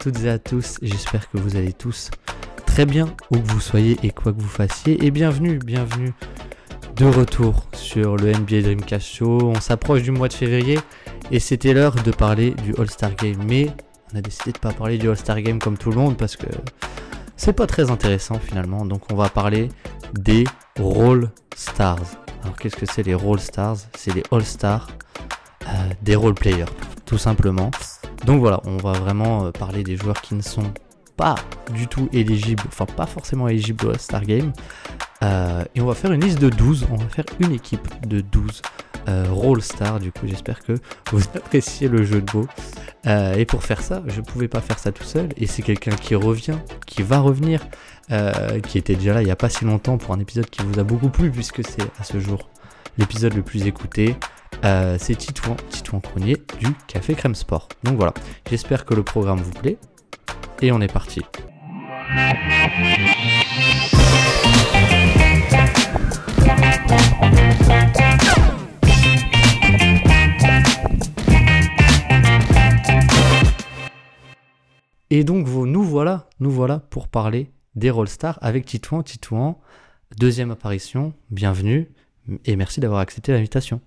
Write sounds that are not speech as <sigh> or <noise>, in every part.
toutes et à tous, j'espère que vous allez tous très bien où que vous soyez et quoi que vous fassiez. Et bienvenue, bienvenue de retour sur le NBA Dreamcast Show. On s'approche du mois de février et c'était l'heure de parler du All-Star Game. Mais on a décidé de pas parler du All-Star Game comme tout le monde parce que c'est pas très intéressant finalement. Donc on va parler des Roll Stars. Alors qu'est-ce que c'est les Roll Stars? C'est les All-Stars euh, des role players, tout simplement. Donc voilà, on va vraiment euh, parler des joueurs qui ne sont pas du tout éligibles, enfin pas forcément éligibles au Star Game. Euh, et on va faire une liste de 12, on va faire une équipe de 12 euh, Star. Du coup, j'espère que vous <laughs> appréciez le jeu de mots. et pour faire ça, je pouvais pas faire ça tout seul. Et c'est quelqu'un qui revient, qui va revenir, qui était déjà là il n'y a pas si longtemps pour un épisode qui vous a beaucoup plu, puisque c'est à ce jour l'épisode le plus écouté. Euh, c'est Titouan, Titouan Cronier du Café Crème Sport. Donc voilà, j'espère que le programme vous plaît. Et on est parti. Et donc nous voilà, nous voilà pour parler des Rollstars avec Titouan. Titouan, deuxième apparition, bienvenue et merci d'avoir accepté l'invitation.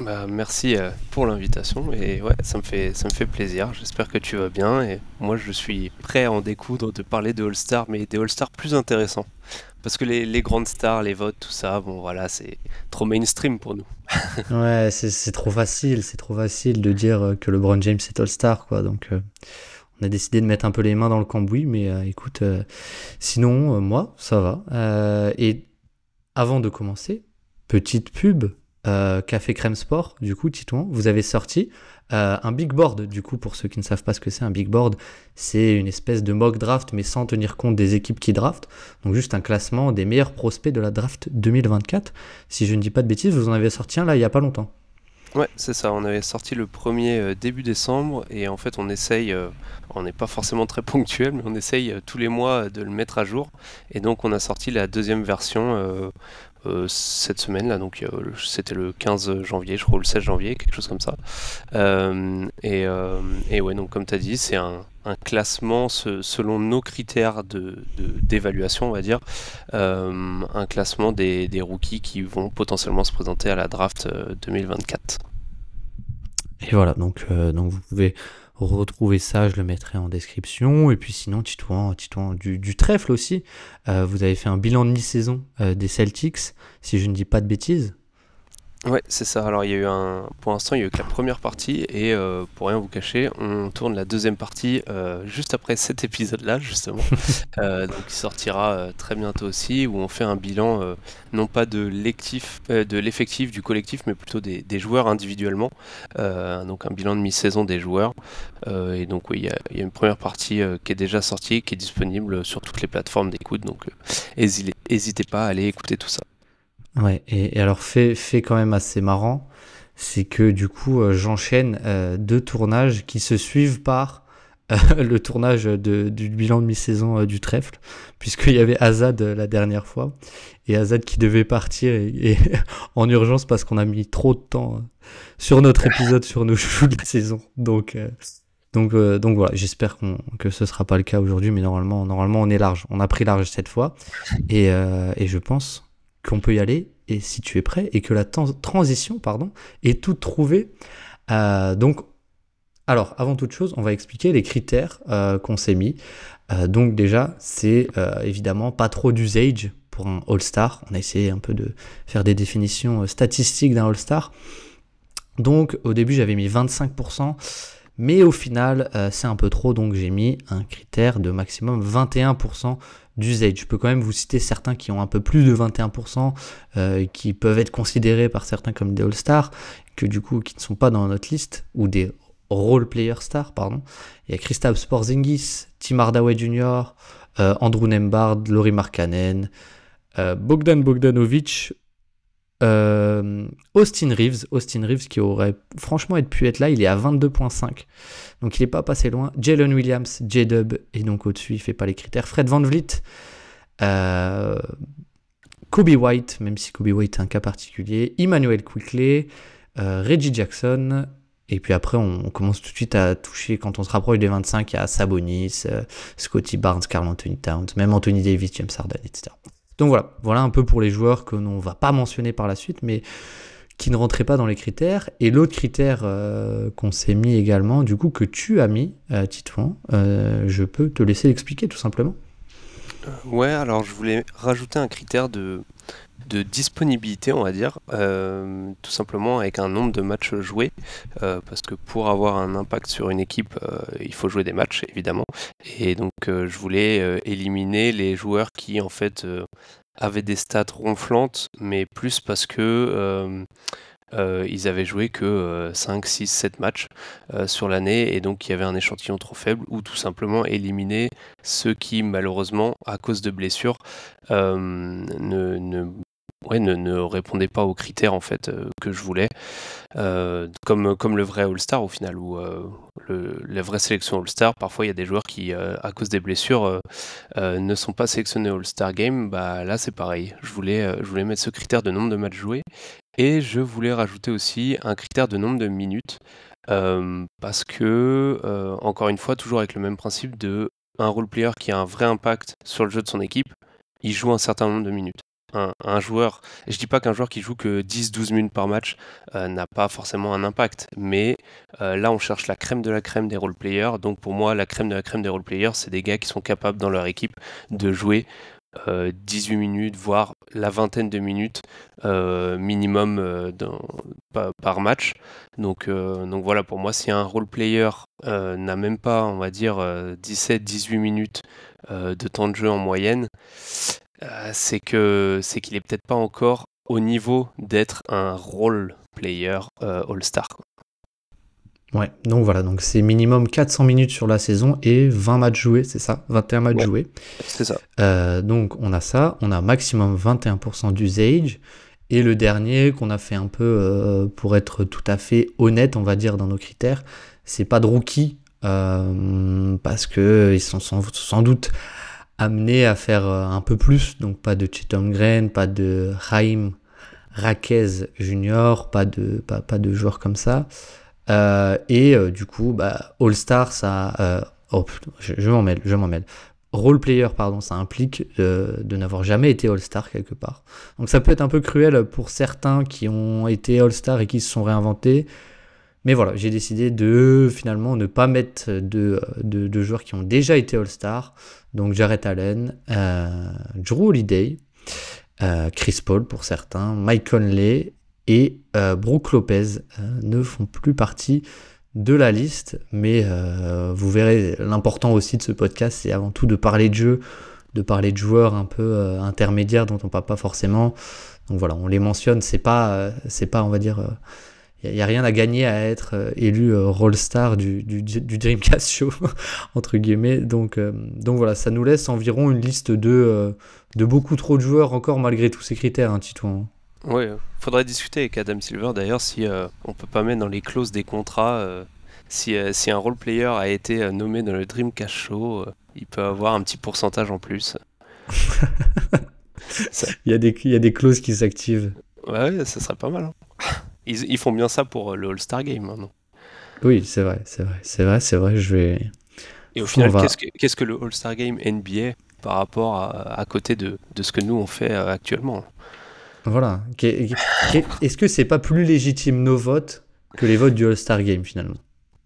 Bah, merci euh, pour l'invitation et ouais, ça me fait ça me fait plaisir. J'espère que tu vas bien et moi je suis prêt à en découdre de parler de All Star, mais des All Star plus intéressants parce que les, les, grandes stars, les votes, tout ça, bon voilà, c'est trop mainstream pour nous. <laughs> ouais, c'est trop facile, c'est trop facile de dire euh, que LeBron James est All Star quoi. Donc euh, on a décidé de mettre un peu les mains dans le cambouis, mais écoute, sinon moi ça va. et avant de commencer, petite pub euh, Café Crème Sport, du coup, Titouan, vous avez sorti euh, un big board. Du coup, pour ceux qui ne savent pas ce que c'est un big board, c'est une espèce de mock draft, mais sans tenir compte des équipes qui draftent. Donc, juste un classement des meilleurs prospects de la draft 2024. Si je ne dis pas de bêtises, vous en avez sorti un là il n'y a pas longtemps. Ouais, c'est ça. On avait sorti le premier euh, début décembre et en fait, on essaye, on n'est pas forcément très ponctuel, mais on essaye tous les mois de le mettre à jour. Et donc, on a sorti la deuxième version euh, cette semaine là donc c'était le 15 janvier je crois ou le 16 janvier quelque chose comme ça. Euh, et, euh, et, ouais donc comme tu as dit c'est un, classement selon nos critères de, d'évaluation on va dire un classement des, des, rookies qui vont potentiellement se présenter à la draft 2024 et voilà donc, donc vous pouvez retrouver ça, je le mettrai en description. Et puis sinon, Titouan, Titouan du, trèfle aussi. Euh, vous avez fait un bilan de mi-saison euh, des Celtics, si je ne dis pas de bêtises. Ouais, c'est ça. Alors, il y a eu un. Pour l'instant, il y a eu que la première partie, et euh, pour rien vous cacher, on tourne la deuxième partie euh, juste après cet épisode-là, justement. <laughs> euh, donc, il sortira très bientôt aussi, où on fait un bilan, non pas de l'effectif du collectif, mais plutôt des, des joueurs individuellement. donc, un bilan de mi-saison des joueurs. et donc, oui, il y, a, il y, a une première partie qui est déjà sortie, qui est disponible sur toutes les plateformes d'écoute. Donc, n'hésitez pas à aller écouter tout ça. Ouais, et, alors fait, fait quand même assez marrant, c'est que du coup euh, j'enchaîne euh, deux tournages qui se suivent par euh, <laughs> le tournage de, du bilan de mi-saison du trèfle, puisqu'il y avait Azad la dernière fois, et Azad qui devait partir et, <laughs> en urgence parce qu'on a mis trop de temps sur notre épisode sur nos <laughs> chouchous de la saison. Donc, donc, donc voilà, j'espère qu'on que ce sera pas le cas aujourd'hui, mais normalement, normalement on est large. On a pris large cette fois, et, et je pense qu'on peut y aller et si tu es prêt et que la transition pardon est toute trouvée. Euh, donc, alors avant toute chose, on va expliquer les critères euh, qu'on s'est mis. Euh, donc déjà, c'est évidemment pas trop d'usage pour un All-Star. On a essayé un peu de faire des définitions statistiques d'un All-Star. Donc au début, j'avais mis 25%. Mais au final, c'est un peu trop, donc j'ai mis un critère de maximum 21% d'usage. Je peux quand même vous citer certains qui ont un peu plus de 21%, euh, qui peuvent être considérés par certains comme des All-Stars, que du coup qui ne sont pas dans notre liste, ou des Role Player Stars, pardon. Il y a Christophe Sporzingis, Tim Hardaway Jr., euh, Andrew Nembard, Laurie Markkanen, euh, Bogdan Bogdanovic, euh, Austin Reeves, Austin Reeves qui aurait franchement pu être là, il est à 22.5. Donc il n'est pas passé loin. Jalen Williams, J-Dub, et donc au-dessus, il fait pas les critères. Fred Van Vliet, euh, Kobe White, même si Kobe White est un cas particulier. Emmanuel Quickley, euh, Reggie Jackson, Et puis après, on, commence tout de suite à toucher, quand on se rapproche des 25, il y a Sabonis, Scotty Barnes, Carl Anthony Towns, même Anthony Davis, James Harden, etc. Donc voilà, voilà un peu pour les joueurs que l'on va pas mentionner par la suite, mais qui ne rentraient pas dans les critères. Et l'autre critère euh, qu'on s'est mis également, du coup, que tu as mis, euh, Titouan, euh, je peux te laisser l'expliquer tout simplement. Ouais, alors je voulais rajouter un critère de, de disponibilité, on va dire, euh, tout simplement avec un nombre de matchs joués, euh, parce que pour avoir un impact sur une équipe, euh, il faut jouer des matchs, évidemment. Et donc, je voulais éliminer les joueurs qui, en fait, avaient des stats ronflantes, mais plus parce que ils avaient joué que 5, 6, 7 matchs sur l'année et donc il y avait un échantillon trop faible ou tout simplement éliminer ceux qui malheureusement à cause de blessures euh, ne, ne, répondaient pas aux critères en fait que je voulais. Comme, comme le vrai All-Star au final ou la vraie sélection All-Star parfois il y a des joueurs qui à cause des blessures ne sont pas sélectionnés All-Star Game. Bah là c'est pareil. Je voulais, je voulais mettre ce critère de nombre de matchs joués. Et je voulais rajouter aussi un critère de nombre de minutes, parce que, encore une fois, toujours avec le même principe de un role player qui a un vrai impact sur le jeu de son équipe, il joue un certain nombre de minutes. Un, joueur, je dis pas qu'un joueur qui joue que 10-12 minutes par match n'a pas forcément un impact, mais là on cherche la crème de la crème des role players. Donc pour moi, la crème de la crème des role players, c'est des gars qui sont capables dans leur équipe de jouer 18 euh, minutes, voire la vingtaine de minutes euh, minimum euh, par, match. Donc, donc voilà, pour moi, si un role player n'a même pas, on va dire, 17-18 minutes de temps de jeu en moyenne, c'est que c'est qu'il est peut-être pas encore au niveau d'être un role player all-star. Ouais, donc voilà, donc c'est minimum 400 minutes sur la saison et 20 matchs joués, c'est ça? 21 matchs joués. C'est ça. Euh, donc on a ça, on a maximum 21% d'usage. Et le dernier qu'on a fait un peu euh, pour être tout à fait honnête, on va dire, dans nos critères, c'est pas de rookie, euh, parce que ils sont sans, doute amenés à faire un peu plus, donc pas de Chetom Green, pas de Raim Raquez Junior, pas de, pas, pas de joueurs comme ça. Euh, et euh, du coup, bah, All-Star, ça. Euh, oh, je, m'en mêle, je m'en mêle. Role player, pardon, ça implique de n'avoir jamais été All-Star quelque part. Donc ça peut être un peu cruel pour certains qui ont été All-Star et qui se sont réinventés. Mais voilà, j'ai décidé de finalement ne pas mettre de, joueurs qui ont déjà été All-Star. Donc Jared Allen, Drew Holiday, Chris Paul pour certains, Mike Conley et euh, Brooke Lopez euh, ne font plus partie de la liste, mais euh, vous verrez l'important aussi de ce podcast, c'est avant tout de parler de jeu, de parler de joueurs un peu intermédiaires dont on parle pas forcément. Donc voilà, on les mentionne, c'est pas, c'est pas, on va dire, il n'y a, rien à gagner à être élu Roll-Star du, du, du, Dreamcast Show, <laughs> entre guillemets. Donc, donc voilà, ça nous laisse environ une liste de, de beaucoup trop de joueurs encore malgré tous ces critères, hein, Titouan. Oui, faudrait discuter avec Adam Silver d'ailleurs si euh, on peut pas mettre dans les clauses des contrats euh, si, euh, si, un role player a été nommé dans le Dreamcast Show, il peut avoir un petit pourcentage en plus. <laughs> il, y a des, il y a des clauses qui s'activent. Ouais, ça serait pas mal. Hein. Ils, ils, font bien ça pour le All-Star Game maintenant. Oui, c'est vrai, c'est vrai, c'est vrai, c'est vrai, je vais... Et au final, qu'est-ce que, le All-Star Game NBA par rapport à, à côté de, de, ce que nous on fait actuellement? Voilà. Est-ce que c'est pas plus légitime nos votes que les votes du All-Star Game finalement?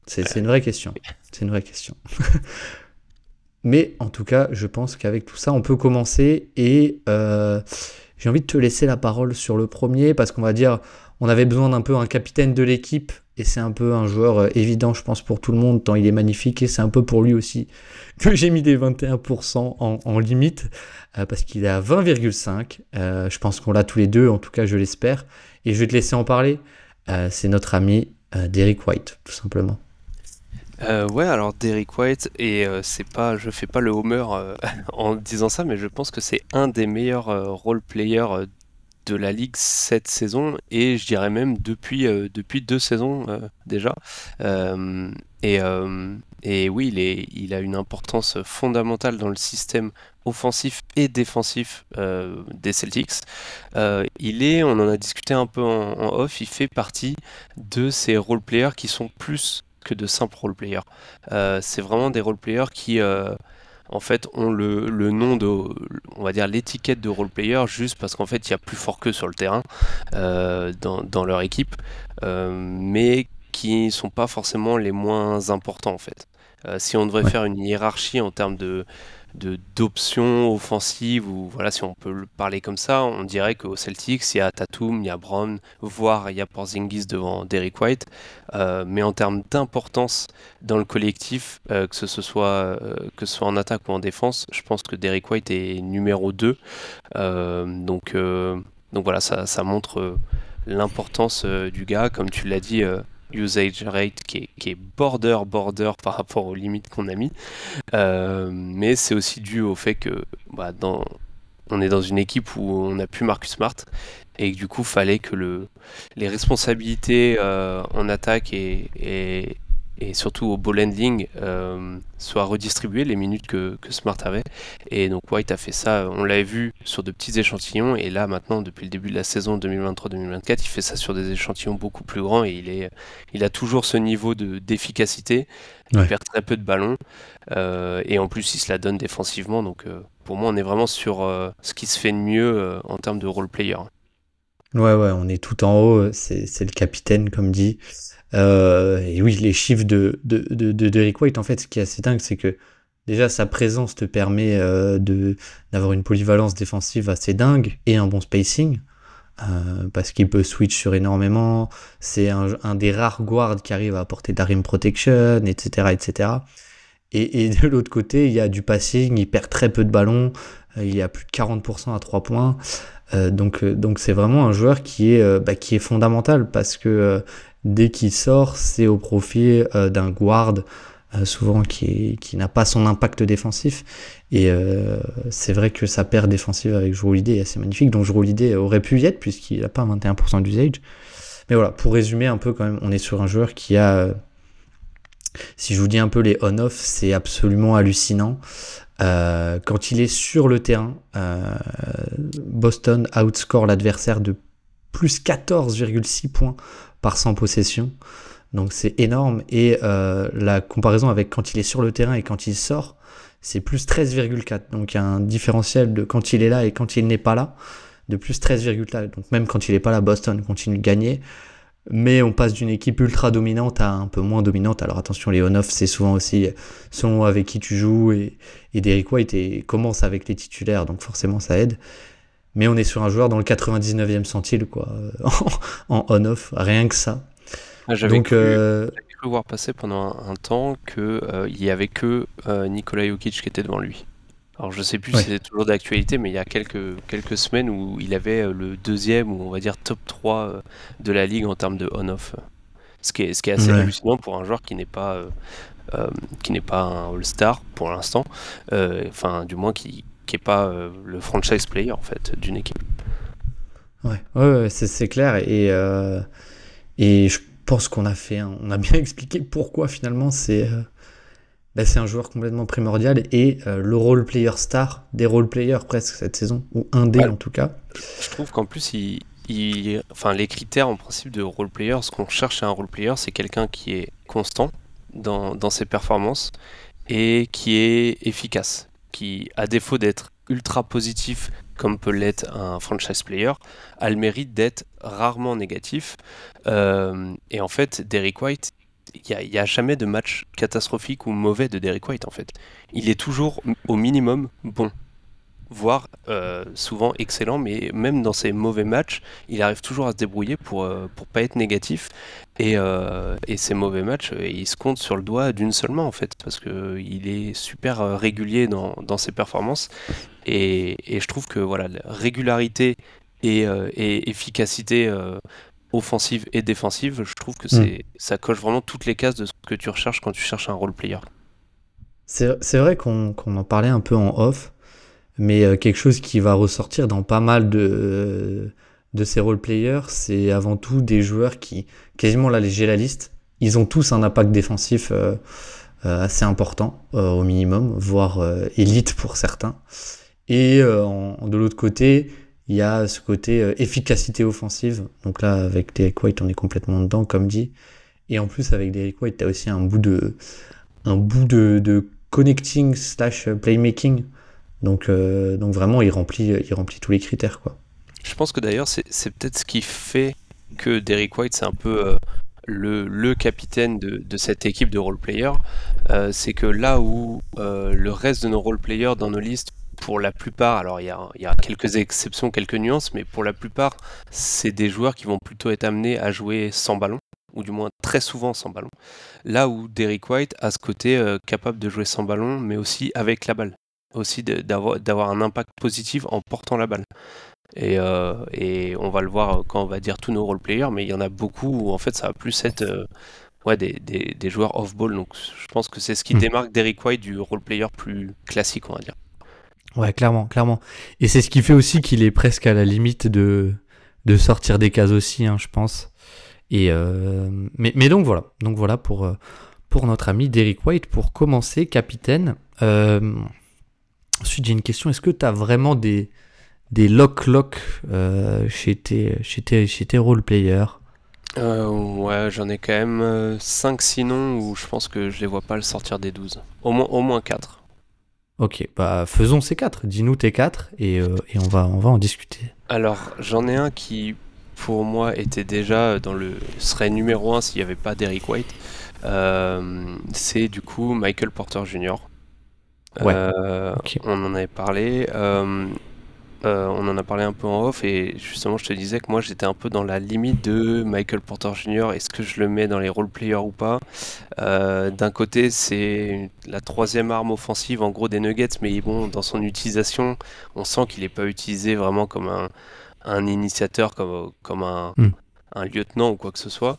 C'est une vraie question. C'est une vraie question. <laughs> Mais en tout cas, je pense qu'avec tout ça, on peut commencer et euh, j'ai envie de te laisser la parole sur le premier parce qu'on va dire, on avait besoin d'un peu un capitaine de l'équipe et c'est un peu un joueur euh, évident, je pense, pour tout le monde, tant il est magnifique, et c'est un peu pour lui aussi <laughs> que j'ai mis des 21% en, limite, euh, parce qu'il est à 20,5. Euh, je pense qu'on l'a tous les deux, en tout cas je l'espère, et je vais te laisser en parler. c'est notre ami Derek White, tout simplement. ouais, alors Derek White, et c'est pas, je fais pas le homer <laughs> en disant ça, mais je pense que c'est un des meilleurs role players de la Ligue cette saison et je dirais même depuis, euh, depuis deux saisons euh, déjà. Euh, et, Et oui, il, est, il a une importance fondamentale dans le système offensif et défensif des Celtics. Il est, on en a discuté un peu en, off, il fait partie de ces role-players qui sont plus que de simples role-players. Euh, c'est vraiment des role-players qui en fait, ont le, nom de, on va dire, l'étiquette de role-player juste parce qu'en fait, il y a plus fort qu'eux sur le terrain dans, dans, leur équipe, mais qui sont pas forcément les moins importants en fait. Euh, si on devrait faire une hiérarchie en termes de d'options offensives ou voilà si on peut le parler comme ça on dirait qu'au Celtics il y a Tatum il y a Brown voire il y a Porzingis devant Derrick White. Euh, mais en termes d'importance dans le collectif euh, que ce soit que ce soit en attaque ou en défense je pense que Derrick White est numéro 2 donc donc voilà ça, ça montre l'importance du gars. Comme tu l'as dit usage rate qui est, border border par rapport aux limites qu'on a mis. Euh, mais c'est aussi dû au fait que bah, dans, on est dans une équipe où on a plus Marcus Smart et du coup fallait que le, les responsabilités euh, en attaque et surtout au ball handling euh, soit redistribué les minutes que, Smart avait. Et donc White a fait ça, on l'avait vu sur de petits échantillons, et là maintenant, depuis le début de la saison 2023-2024, il fait ça sur des échantillons beaucoup plus grands, et il, est, il a toujours ce niveau d'efficacité, il perd très peu de ballons, euh, et en plus il se la donne défensivement, donc euh, pour moi on est vraiment sur ce qui se fait de mieux en termes de role player. Ouais, ouais, on est tout en haut, c'est le capitaine comme dit. Euh, et oui, les chiffres de, de, de, de White, en fait, ce qui est assez dingue, c'est que déjà sa présence te permet euh, de d'avoir une polyvalence défensive assez dingue et un bon spacing. Euh, parce qu'il peut switch sur énormément. C'est un, des rares guards qui arrive à apporter de la rim protection, etc., etc. Et, et de l'autre côté, il y a du passing, il perd très peu de ballons, il y a plus de 40% à 3 points. Euh, donc, donc c'est vraiment un joueur qui est, bah, qui est fondamental parce que dès qu'il sort, c'est au profit euh, d'un guard, euh, souvent qui, qui n'a pas son impact défensif. Et euh, c'est vrai que sa paire défensive avec Drew est assez magnifique. Donc Drew aurait pu y être puisqu'il n'a pas 21% d'usage. Mais voilà, pour résumer un peu quand même, on est sur un joueur qui a... si je vous dis un peu les on-off, c'est absolument hallucinant. Quand il est sur le terrain, Boston outscore l'adversaire de plus 14,6 points par 100 possessions. Donc c'est énorme. Et euh, la comparaison avec quand il est sur le terrain et quand il sort, c'est plus 13,4. Donc il y a un différentiel de quand il est là et quand il n'est pas là, de plus 13,4. Donc même quand il n'est pas là, Boston continue de gagner. Mais on passe d'une équipe ultra dominante à un peu moins dominante. Alors attention, les on-off, c'est souvent aussi selon avec qui tu joues. Et, et Derrick White et commence avec les titulaires, donc forcément ça aide mais on est sur un joueur dans le 99e centile, quoi, <laughs> en on-off, rien que ça. Ah, j'avais cru, euh, voir passer pendant un, temps qu'il euh, n'y avait que euh, Nikola Jokic qui était devant lui. Alors je sais plus si c'est toujours d'actualité, mais il y a quelques, quelques semaines où il avait le deuxième, ou on va dire top 3 de la ligue en termes de on-off. Ce qui est, ce qui est assez hallucinant pour un joueur qui n'est pas, qui n'est pas un All-Star pour l'instant, enfin du moins qui, qui est pas euh, le franchise player en fait d'une équipe. Ouais, ouais, c'est clair et euh, et je pense qu'on a fait, on a bien <laughs> expliqué pourquoi finalement c'est euh, bah, c'est un joueur complètement primordial et le role player star des role players presque cette saison ou un des en tout cas. Je trouve qu'en plus il, il, enfin les critères en principe de role player, ce qu'on cherche à un role player, c'est quelqu'un qui est constant dans, dans ses performances et qui est efficace qui, à défaut d'être ultra positif comme peut l'être un franchise player, a le mérite d'être rarement négatif. Euh, et en fait, Derrick White, il n'y a, jamais de match catastrophique ou mauvais de Derrick White en fait. Il est toujours au minimum bon voire euh, souvent excellent, mais même dans ses mauvais matchs, il arrive toujours à se débrouiller pour ne euh, pas être négatif. Et, euh, ces mauvais matchs, il se compte sur le doigt d'une seule main en fait, parce que il est super régulier dans, dans ses performances. Et, et, je trouve que voilà, régularité et, et efficacité offensive et défensive, je trouve que mm. c'est ça coche vraiment toutes les cases de ce que tu recherches quand tu cherches un role player. C'est vrai qu'on en parlait un peu en off mais euh, quelque chose qui va ressortir dans pas mal de, de ces role-players, c'est avant tout des joueurs qui, quasiment là, j'ai la liste, ils ont tous un impact défensif euh, assez important au minimum, voire élite pour certains. Et de l'autre côté, il y a ce côté efficacité offensive. Donc là, avec Derek White, on est complètement dedans, comme dit. Et en plus, avec Derek White, tu as aussi un bout de, un bout de, connecting slash playmaking. Donc, donc vraiment, il remplit, il remplit tous les critères, quoi. Je pense que d'ailleurs, c'est peut-être ce qui fait que Derek White, c'est un peu euh, le, capitaine de, cette équipe de role-players. Euh, c'est que là où euh, le reste de nos role-players dans nos listes, pour la plupart, alors il y, a, quelques exceptions, quelques nuances, mais pour la plupart, c'est des joueurs qui vont plutôt être amenés à jouer sans ballon, ou du moins très souvent sans ballon. Là où Derek White a ce côté capable de jouer sans ballon, mais aussi avec la balle aussi d'avoir un impact positif en portant la balle. Et, euh, et, on va le voir quand on va dire tous nos role-players, mais il y en a beaucoup où en fait ça va plus être euh, ouais, des, des, des, joueurs off-ball. Donc je pense que c'est ce qui hmm. démarque Derek White du role-player plus classique, on va dire. Ouais, clairement, clairement. Et c'est ce qui fait aussi qu'il est presque à la limite de, de sortir des cases aussi, hein, je pense. Et euh, mais, donc voilà, donc voilà pour, pour notre ami Derek White. Pour commencer, capitaine. ensuite, j'ai une question. Est-ce que tu as vraiment des des lock-lock euh, chez tes, chez tes, chez tes role-players euh, Ouais, j'en ai quand même 5 euh, sinon où je pense que je les vois pas le sortir des 12. Au moins, au moins 4. Ok, bah faisons ces 4. Dis-nous tes 4 et, et, on, va, on va en discuter. Alors, j'en ai un qui, pour moi, était déjà dans le. serait numéro 1 s'il n'y avait pas Derek White. C'est du coup Michael Porter Jr. Ouais. On en avait parlé. Euh, on en a parlé un peu en off et justement je te disais que moi j'étais un peu dans la limite de Michael Porter Jr. Est-ce que je le mets dans les role players ou pas? Euh, D'un côté c'est la troisième arme offensive en gros des Nuggets mais bon dans son utilisation on sent qu'il n'est pas utilisé vraiment comme un, initiateur, comme, comme hmm. un, lieutenant ou quoi que ce soit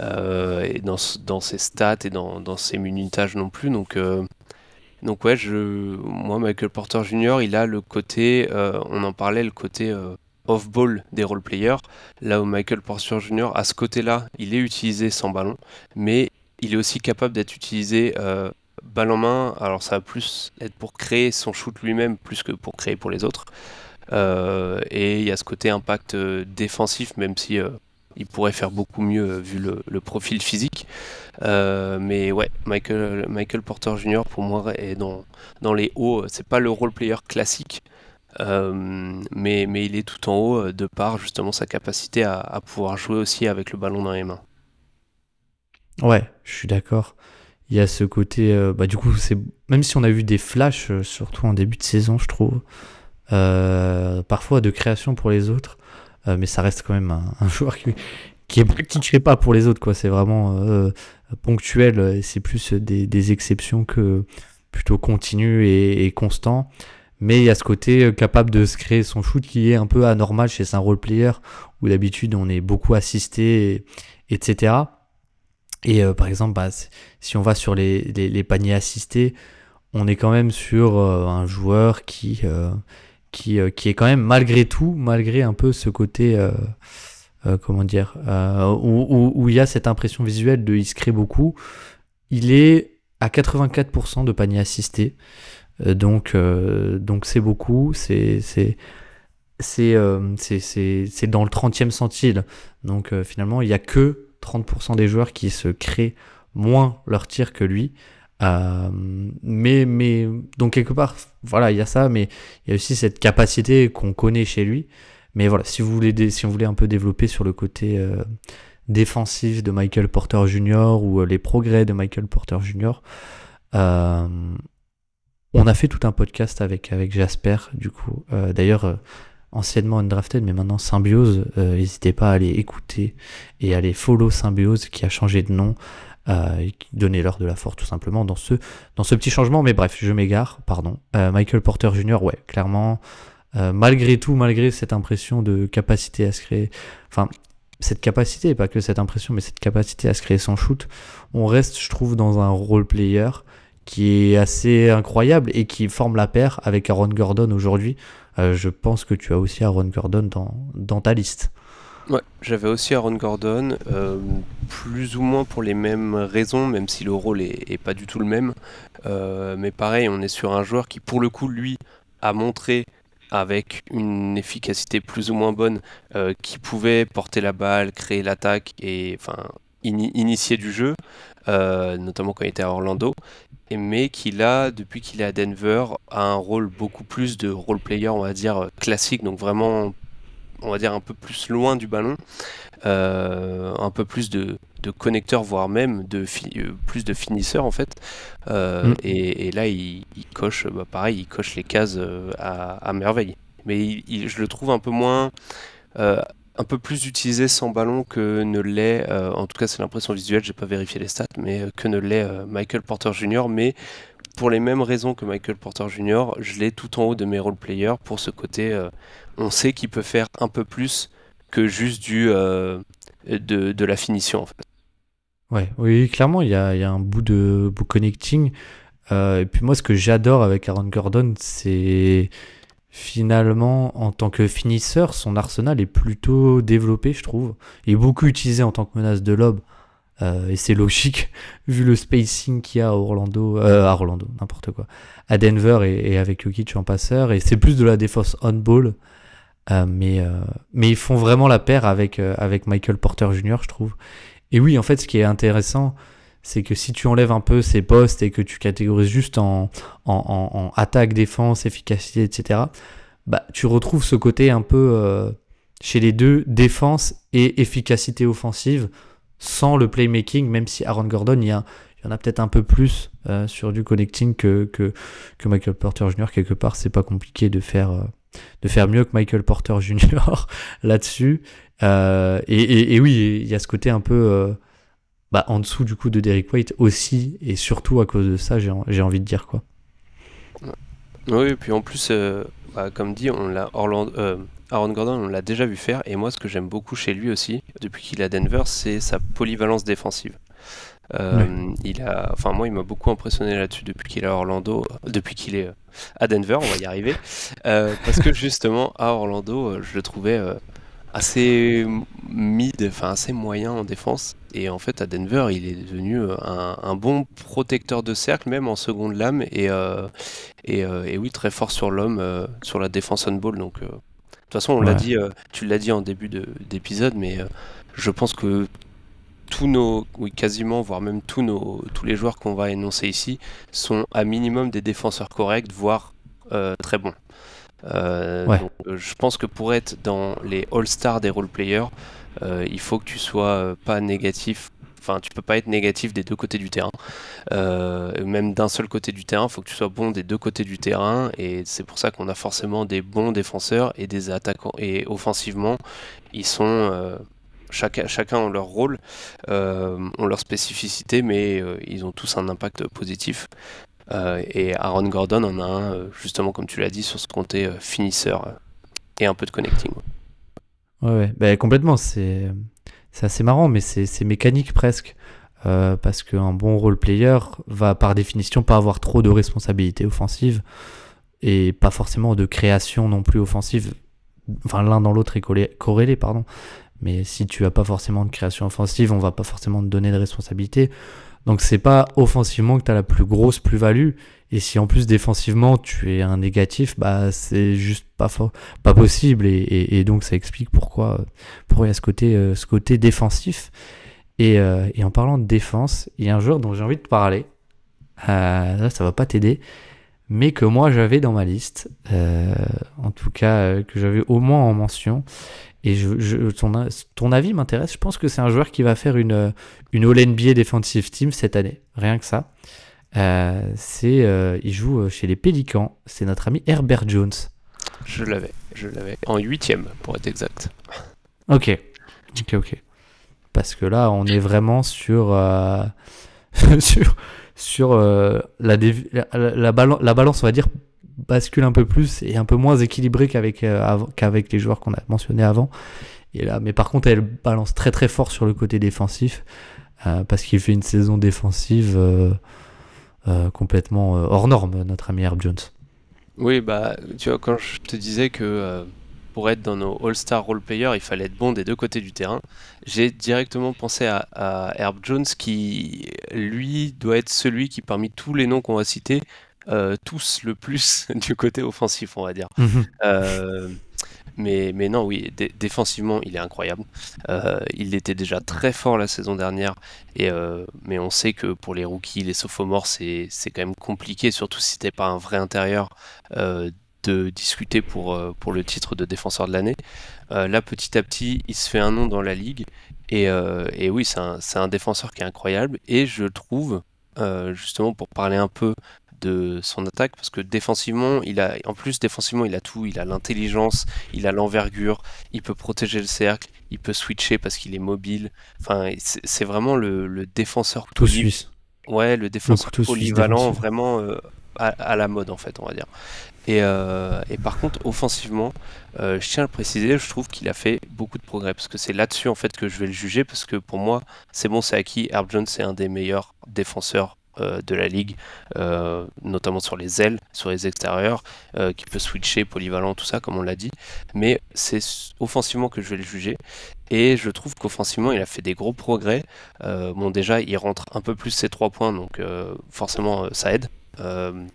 euh, et dans, ses stats et dans, ses minutages non plus donc donc ouais, je, moi Michael Porter Jr. il a le côté, euh, on en parlait, le côté euh, off-ball des role-players. Là où Michael Porter Jr. à ce côté-là, il est utilisé sans ballon, mais il est aussi capable d'être utilisé euh, balle en main. Alors ça va plus être pour créer son shoot lui-même plus que pour créer pour les autres. et il y a ce côté impact défensif, même si il pourrait faire beaucoup mieux vu le profil physique. Euh, mais ouais, Michael, Porter Jr. pour moi est dans, dans les hauts. C'est pas le role player classique, euh, mais, mais il est tout en haut euh, de par justement sa capacité à, pouvoir jouer aussi avec le ballon dans les mains. Ouais, je suis d'accord. Il y a ce côté, bah du coup, c'est même si on a vu des flashs, surtout en début de saison, je trouve, parfois de création pour les autres, mais ça reste quand même un, <laughs> joueur qui, qui est pas pour les autres quoi. C'est vraiment euh, ponctuel et c'est plus des, exceptions que plutôt continu et, constant. Mais il y a ce côté euh, capable de se créer son shoot qui est un peu anormal chez un role player où d'habitude on est beaucoup assisté etc et euh, par exemple bah, si on va sur les, les, paniers assistés on est quand même sur un joueur qui qui, qui est quand même malgré tout malgré un peu ce côté euh, comment dire, euh, où, il y a cette impression visuelle de il se crée beaucoup. Il est à 84% de panier assisté. Euh, donc donc c'est beaucoup, c'est c'est c'est dans le 30e centile. Donc finalement, il n'y a que 30% des joueurs qui se créent moins leur tir que lui. Mais, mais, donc quelque part, voilà, il y a ça, mais il y a aussi cette capacité qu'on connaît chez lui. Mais voilà, si vous voulez, si on voulait un peu développer sur le côté euh, défensif de Michael Porter Jr. ou euh, les progrès de Michael Porter Jr., euh, on a fait tout un podcast avec, avec Jasper, du coup. D'ailleurs, anciennement Undrafted, mais maintenant Symbiose. N'hésitez pas à aller écouter et à aller follow Symbiose qui a changé de nom. Et qui donnait l'heure de la force tout simplement dans ce, dans ce petit changement. Mais bref, je m'égare, pardon. Michael Porter Jr., ouais, clairement, euh, malgré tout, malgré cette impression de capacité à se créer, enfin, cette capacité, pas que cette impression, mais cette capacité à se créer son shoot, on reste, je trouve, dans un role player qui est assez incroyable et qui forme la paire avec Aaron Gordon aujourd'hui. Euh, je pense que tu as aussi Aaron Gordon dans, dans ta liste. Ouais, j'avais aussi Aaron Gordon. Euh, plus ou moins pour les mêmes raisons, même si le rôle est, pas du tout le même. mais pareil, on est sur un joueur qui, pour le coup, lui, a montré avec une efficacité plus ou moins bonne, qui pouvait porter la balle, créer l'attaque et enfin initier du jeu, notamment quand il était à Orlando mais qui là, depuis qu'il est à Denver, a un rôle beaucoup plus de role player, on va dire classique, donc vraiment, on va dire un peu plus loin du ballon, euh, un peu plus de, de connecteurs, voire même de euh, plus de finisseurs en fait. Euh, mm. et, là, il, coche, bah, pareil, il coche les cases à, merveille. Mais je le trouve un peu moins un peu plus utilisé sans ballon que ne l'est, en tout cas c'est l'impression visuelle, j'ai pas vérifié les stats, mais que ne l'est Michael Porter Jr. Mais pour les mêmes raisons que Michael Porter Jr., je l'ai tout en haut de mes role players pour ce côté, on sait qu'il peut faire un peu plus que juste du de, de, la finition. Ouais, oui, clairement, il y a, un bout de bout connecting. et puis moi, ce que j'adore avec Aaron Gordon, c'est finalement, en tant que finisseur, son arsenal est plutôt développé, je trouve. Il est beaucoup utilisé en tant que menace de lob. Euh, et c'est logique, <laughs> vu le spacing qu'il y a à Orlando, euh, à Orlando, n'importe quoi, à Denver et, avec Jokic en passeur. Et c'est plus de la défense on-ball. Euh, mais, mais ils font vraiment la paire avec, avec Michael Porter Jr., je trouve. Et oui, en fait, ce qui est intéressant, c'est que si tu enlèves un peu ces postes et que tu catégorises juste en, en, attaque, défense, efficacité, etc., bah, tu retrouves ce côté un peu chez les deux, défense et efficacité offensive, sans le playmaking, même si Aaron Gordon, il y, a, il y en a peut-être un peu plus euh, sur du connecting que, que, que, Michael Porter Jr. Quelque part, c'est pas compliqué de faire, euh, de faire mieux que Michael Porter <laughs> Jr. là-dessus. Et, et, oui, il y a ce côté un peu bah, en dessous du coup de Derek White aussi, et surtout à cause de ça, j'ai envie de dire quoi. Oui, et puis en plus, euh, bah, comme dit, on l'a euh, Aaron Gordon, on l'a déjà vu faire, et moi ce que j'aime beaucoup chez lui aussi, depuis qu'il est à Denver, c'est sa polyvalence défensive. Euh, il a, enfin moi, il m'a beaucoup impressionné là-dessus depuis qu'il est à Orlando, depuis qu'il est à Denver, on va y arriver, parce que justement à Orlando, je le trouvais assez mid, enfin assez moyen en défense. Et en fait, à Denver, il est devenu euh, un, bon protecteur de cercle, même en seconde lame. Et, euh, euh, et, oui, très fort sur l'homme, sur la défense on ball. Donc, toute façon, on l'a dit, tu l'as dit en début d'épisode, mais je pense que tous nos, oui, quasiment, voire même tous nos, tous les joueurs qu'on va énoncer ici sont à minimum des défenseurs corrects, voire très bons. Euh, donc, euh, je pense que pour être dans les All-Stars des role-players, euh, il faut que tu sois pas négatif. Enfin, tu peux pas être négatif des deux côtés du terrain. même d'un seul côté du terrain, il faut que tu sois bon des deux côtés du terrain. Et c'est pour ça qu'on a forcément des bons défenseurs et des attaquants. Et offensivement, ils sont chacun, chacun ont leur rôle, ont leur spécificité, mais ils ont tous un impact positif. Euh, et Aaron Gordon en a un, euh, justement, comme tu l'as dit, sur ce euh, finisseur et un peu de connecting. Ouais, ouais. Bah, complètement. C'est assez marrant, mais c'est mécanique presque. parce qu'un bon role player va par définition pas avoir trop de responsabilités offensives et pas forcément de création non plus offensive. Enfin, l'un dans l'autre est corrélé, pardon. Mais si tu as pas forcément de création offensive, on va pas forcément te donner de responsabilités. Donc c'est pas offensivement que tu as la plus grosse plus-value. Et si en plus défensivement tu es un négatif, bah c'est juste pas pas possible. Et, donc ça explique pourquoi, pourquoi il y a ce côté, euh, ce côté défensif. Euh, et, en parlant de défense, il y a un joueur dont j'ai envie de parler. Euh, là, ça va pas t'aider, mais que moi j'avais dans ma liste, en tout cas que j'avais au moins en mention. Et je, ton, avis m'intéresse. Je pense que c'est un joueur qui va faire une, une All-NBA Defensive Team cette année. Rien que ça. Euh, c'est, euh, il joue euh, chez les Pélicans. C'est notre ami Herbert Jones. Je l'avais. Je l'avais. En huitième, pour être exact. Ok. Ok, ok. Parce que là, on est vraiment sur, <laughs> sur, sur la, la, la, balance, on va dire, bascule un peu plus et un peu moins équilibré qu'avec euh, qu'avec les joueurs qu'on a mentionnés avant. Et là, mais par contre, elle balance très très fort sur le côté défensif parce qu'il fait une saison défensive complètement hors norme, notre ami Herb Jones. Oui, bah, tu vois, quand je te disais que pour être dans nos All-Star Role Players, il fallait être bon des deux côtés du terrain. J'ai directement pensé à, Herb Jones qui, lui, doit être celui qui, parmi tous les noms qu'on va citer, euh, tous le plus <laughs> du côté offensif, on va dire. Mhm. Euh, mais, non, oui, défensivement, il est incroyable. Euh, il était déjà très fort la saison dernière, et, mais on sait que pour les rookies, les sophomores, c'est quand même compliqué, surtout si t'es pas un vrai intérieur, de discuter pour, pour le titre de défenseur de l'année. là, petit à petit, il se fait un nom dans la ligue, et, et oui, c'est un, un, défenseur qui est incroyable, et je trouve, justement, pour parler un peu de son attaque parce que défensivement, il a en plus défensivement, il a tout, il a l'intelligence, il a l'envergure, il peut protéger le cercle, il peut switcher parce qu'il est mobile. Enfin, c'est vraiment le, défenseur tout suisse. Ouais, le défenseur polyvalent vraiment euh, à, la mode en fait, on va dire. Et, euh, par contre, offensivement, euh, je tiens à le préciser, je trouve qu'il a fait beaucoup de progrès parce que c'est là-dessus en fait que je vais le juger parce que pour moi, c'est bon, c'est acquis. Herb Jones, c'est un des meilleurs défenseurs de la ligue, euh, notamment sur les ailes, sur les extérieurs, euh, qui peut switcher, polyvalent, tout ça, comme on l'a dit. Mais c'est offensivement que je vais le juger. Et je trouve qu'offensivement, il a fait des gros progrès. bon, déjà, il rentre un peu plus ses trois points, donc forcément, ça aide.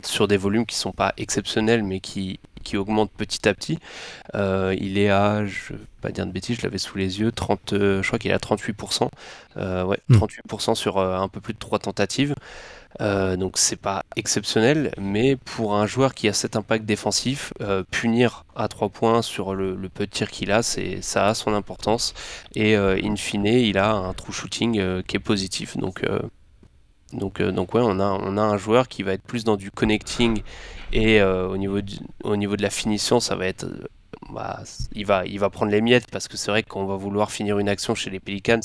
sur des volumes qui sont pas exceptionnels, mais qui qui augmente petit à petit. Euh, il est à, je vais pas dire de bêtises, je l'avais sous les yeux, 30, euh, je crois qu'il est à 38%. Euh, ouais, 38% hmm. sur un peu plus de 3 tentatives. donc c'est pas exceptionnel, mais pour un joueur qui a cet impact défensif, punir à 3 points sur le, peu de tir qu'il a, c'est, ça a son importance. Et in fine, il a un true shooting qui est positif. Donc donc, donc ouais, on a, on a un joueur qui va être plus dans du connecting et euh, au, niveau au niveau de la finition, ça va être. Euh, bah, il, va, il va prendre les miettes parce que c'est vrai qu'on va vouloir finir une action chez les Pelicans.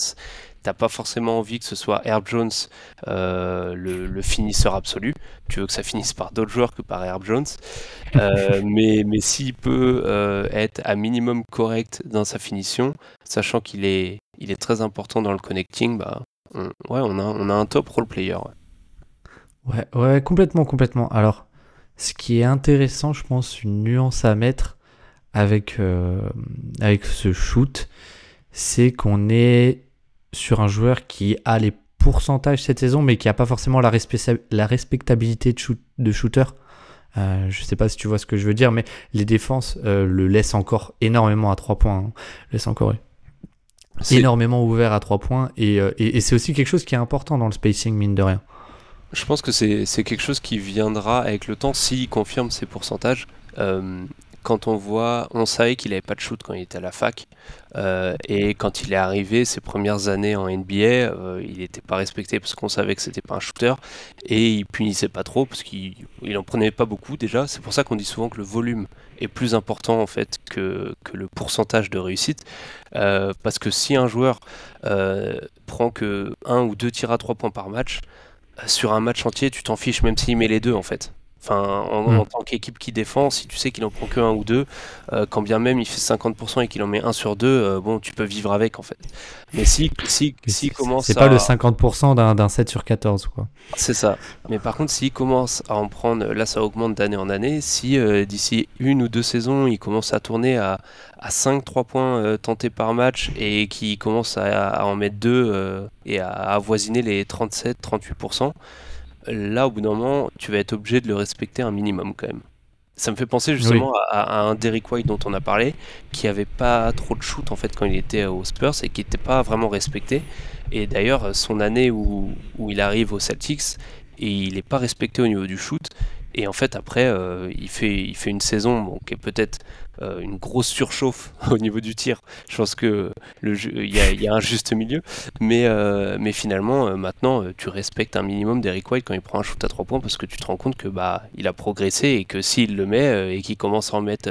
T'as pas forcément envie que ce soit Herb Jones euh, le, finisseur absolu. Tu veux que ça finisse par d'autres joueurs que par Herb Jones. <laughs> mais mais s'il peut être à minimum correct dans sa finition, sachant qu'il est, il est très important dans le connecting, bah, ouais, on a, on a un top role player. Ouais. ouais, ouais, complètement, complètement. Alors, ce qui est intéressant, je pense, une nuance à mettre avec, euh, avec ce shoot, c'est qu'on est sur un joueur qui a les pourcentages cette saison, mais qui n'a pas forcément la, la respectabilité de, shoot de shooter. Euh, je sais pas si tu vois ce que je veux dire, mais les défenses euh, le laissent encore énormément à 3 points. Hein. Laissent encore énormément ouvert à 3 points. Et, et, et c'est aussi quelque chose qui est important dans le spacing, mine de rien. Je pense que c'est quelque chose qui viendra avec le temps s'il confirme ses pourcentages. Euh, quand on voit, on savait qu'il n'avait pas de shoot quand il était à la fac. Euh, et quand il est arrivé, ses premières années en NBA, euh, il n'était pas respecté parce qu'on savait que c'était pas un shooter. Et il punissait pas trop parce qu'il en prenait pas beaucoup déjà. C'est pour ça qu'on dit souvent que le volume est plus important en fait que, que le pourcentage de réussite. parce que si un joueur prend que un ou deux tirs à trois points par match, sur un match entier, tu t'en fiches même s'il met les deux en fait. Enfin, en, hmm. tant qu'équipe qui défend, si tu sais qu'il en prend que un ou deux, euh, quand bien même il fait 50% et qu'il en met un sur deux, euh, bon, tu peux vivre avec en fait. Mais si, si, si commence C'est pas le 50% d'un 7 sur 14, quoi. C'est ça. Mais par contre, s'il commence à en prendre, là ça augmente d'année en année, si euh, d'ici une ou deux saisons, il commence à tourner à, à 5-3 points tentés par match et qu'il commence à, à, en mettre deux et à avoisiner les 37-38%, là, au bout d'un moment, tu vas être obligé de le respecter un minimum quand même. Ça me fait penser justement à, un Derrick White dont on a parlé, qui avait pas trop de shoot en fait quand il était aux Spurs et qui n'était pas vraiment respecté. Et d'ailleurs, son année où, où, il arrive aux Celtics, et il n'est pas respecté au niveau du shoot. Et en fait, après, euh, il, fait, il fait une saison qui est peut-être euh, une grosse surchauffe <laughs> au niveau du tir. Je pense que il y, a un juste milieu. Mais, euh, finalement, maintenant, tu respectes un minimum d'Eric White quand il prend un shoot à 3 points parce que tu te rends compte que bah, il a progressé et que s'il le met et qu'il commence à en mettre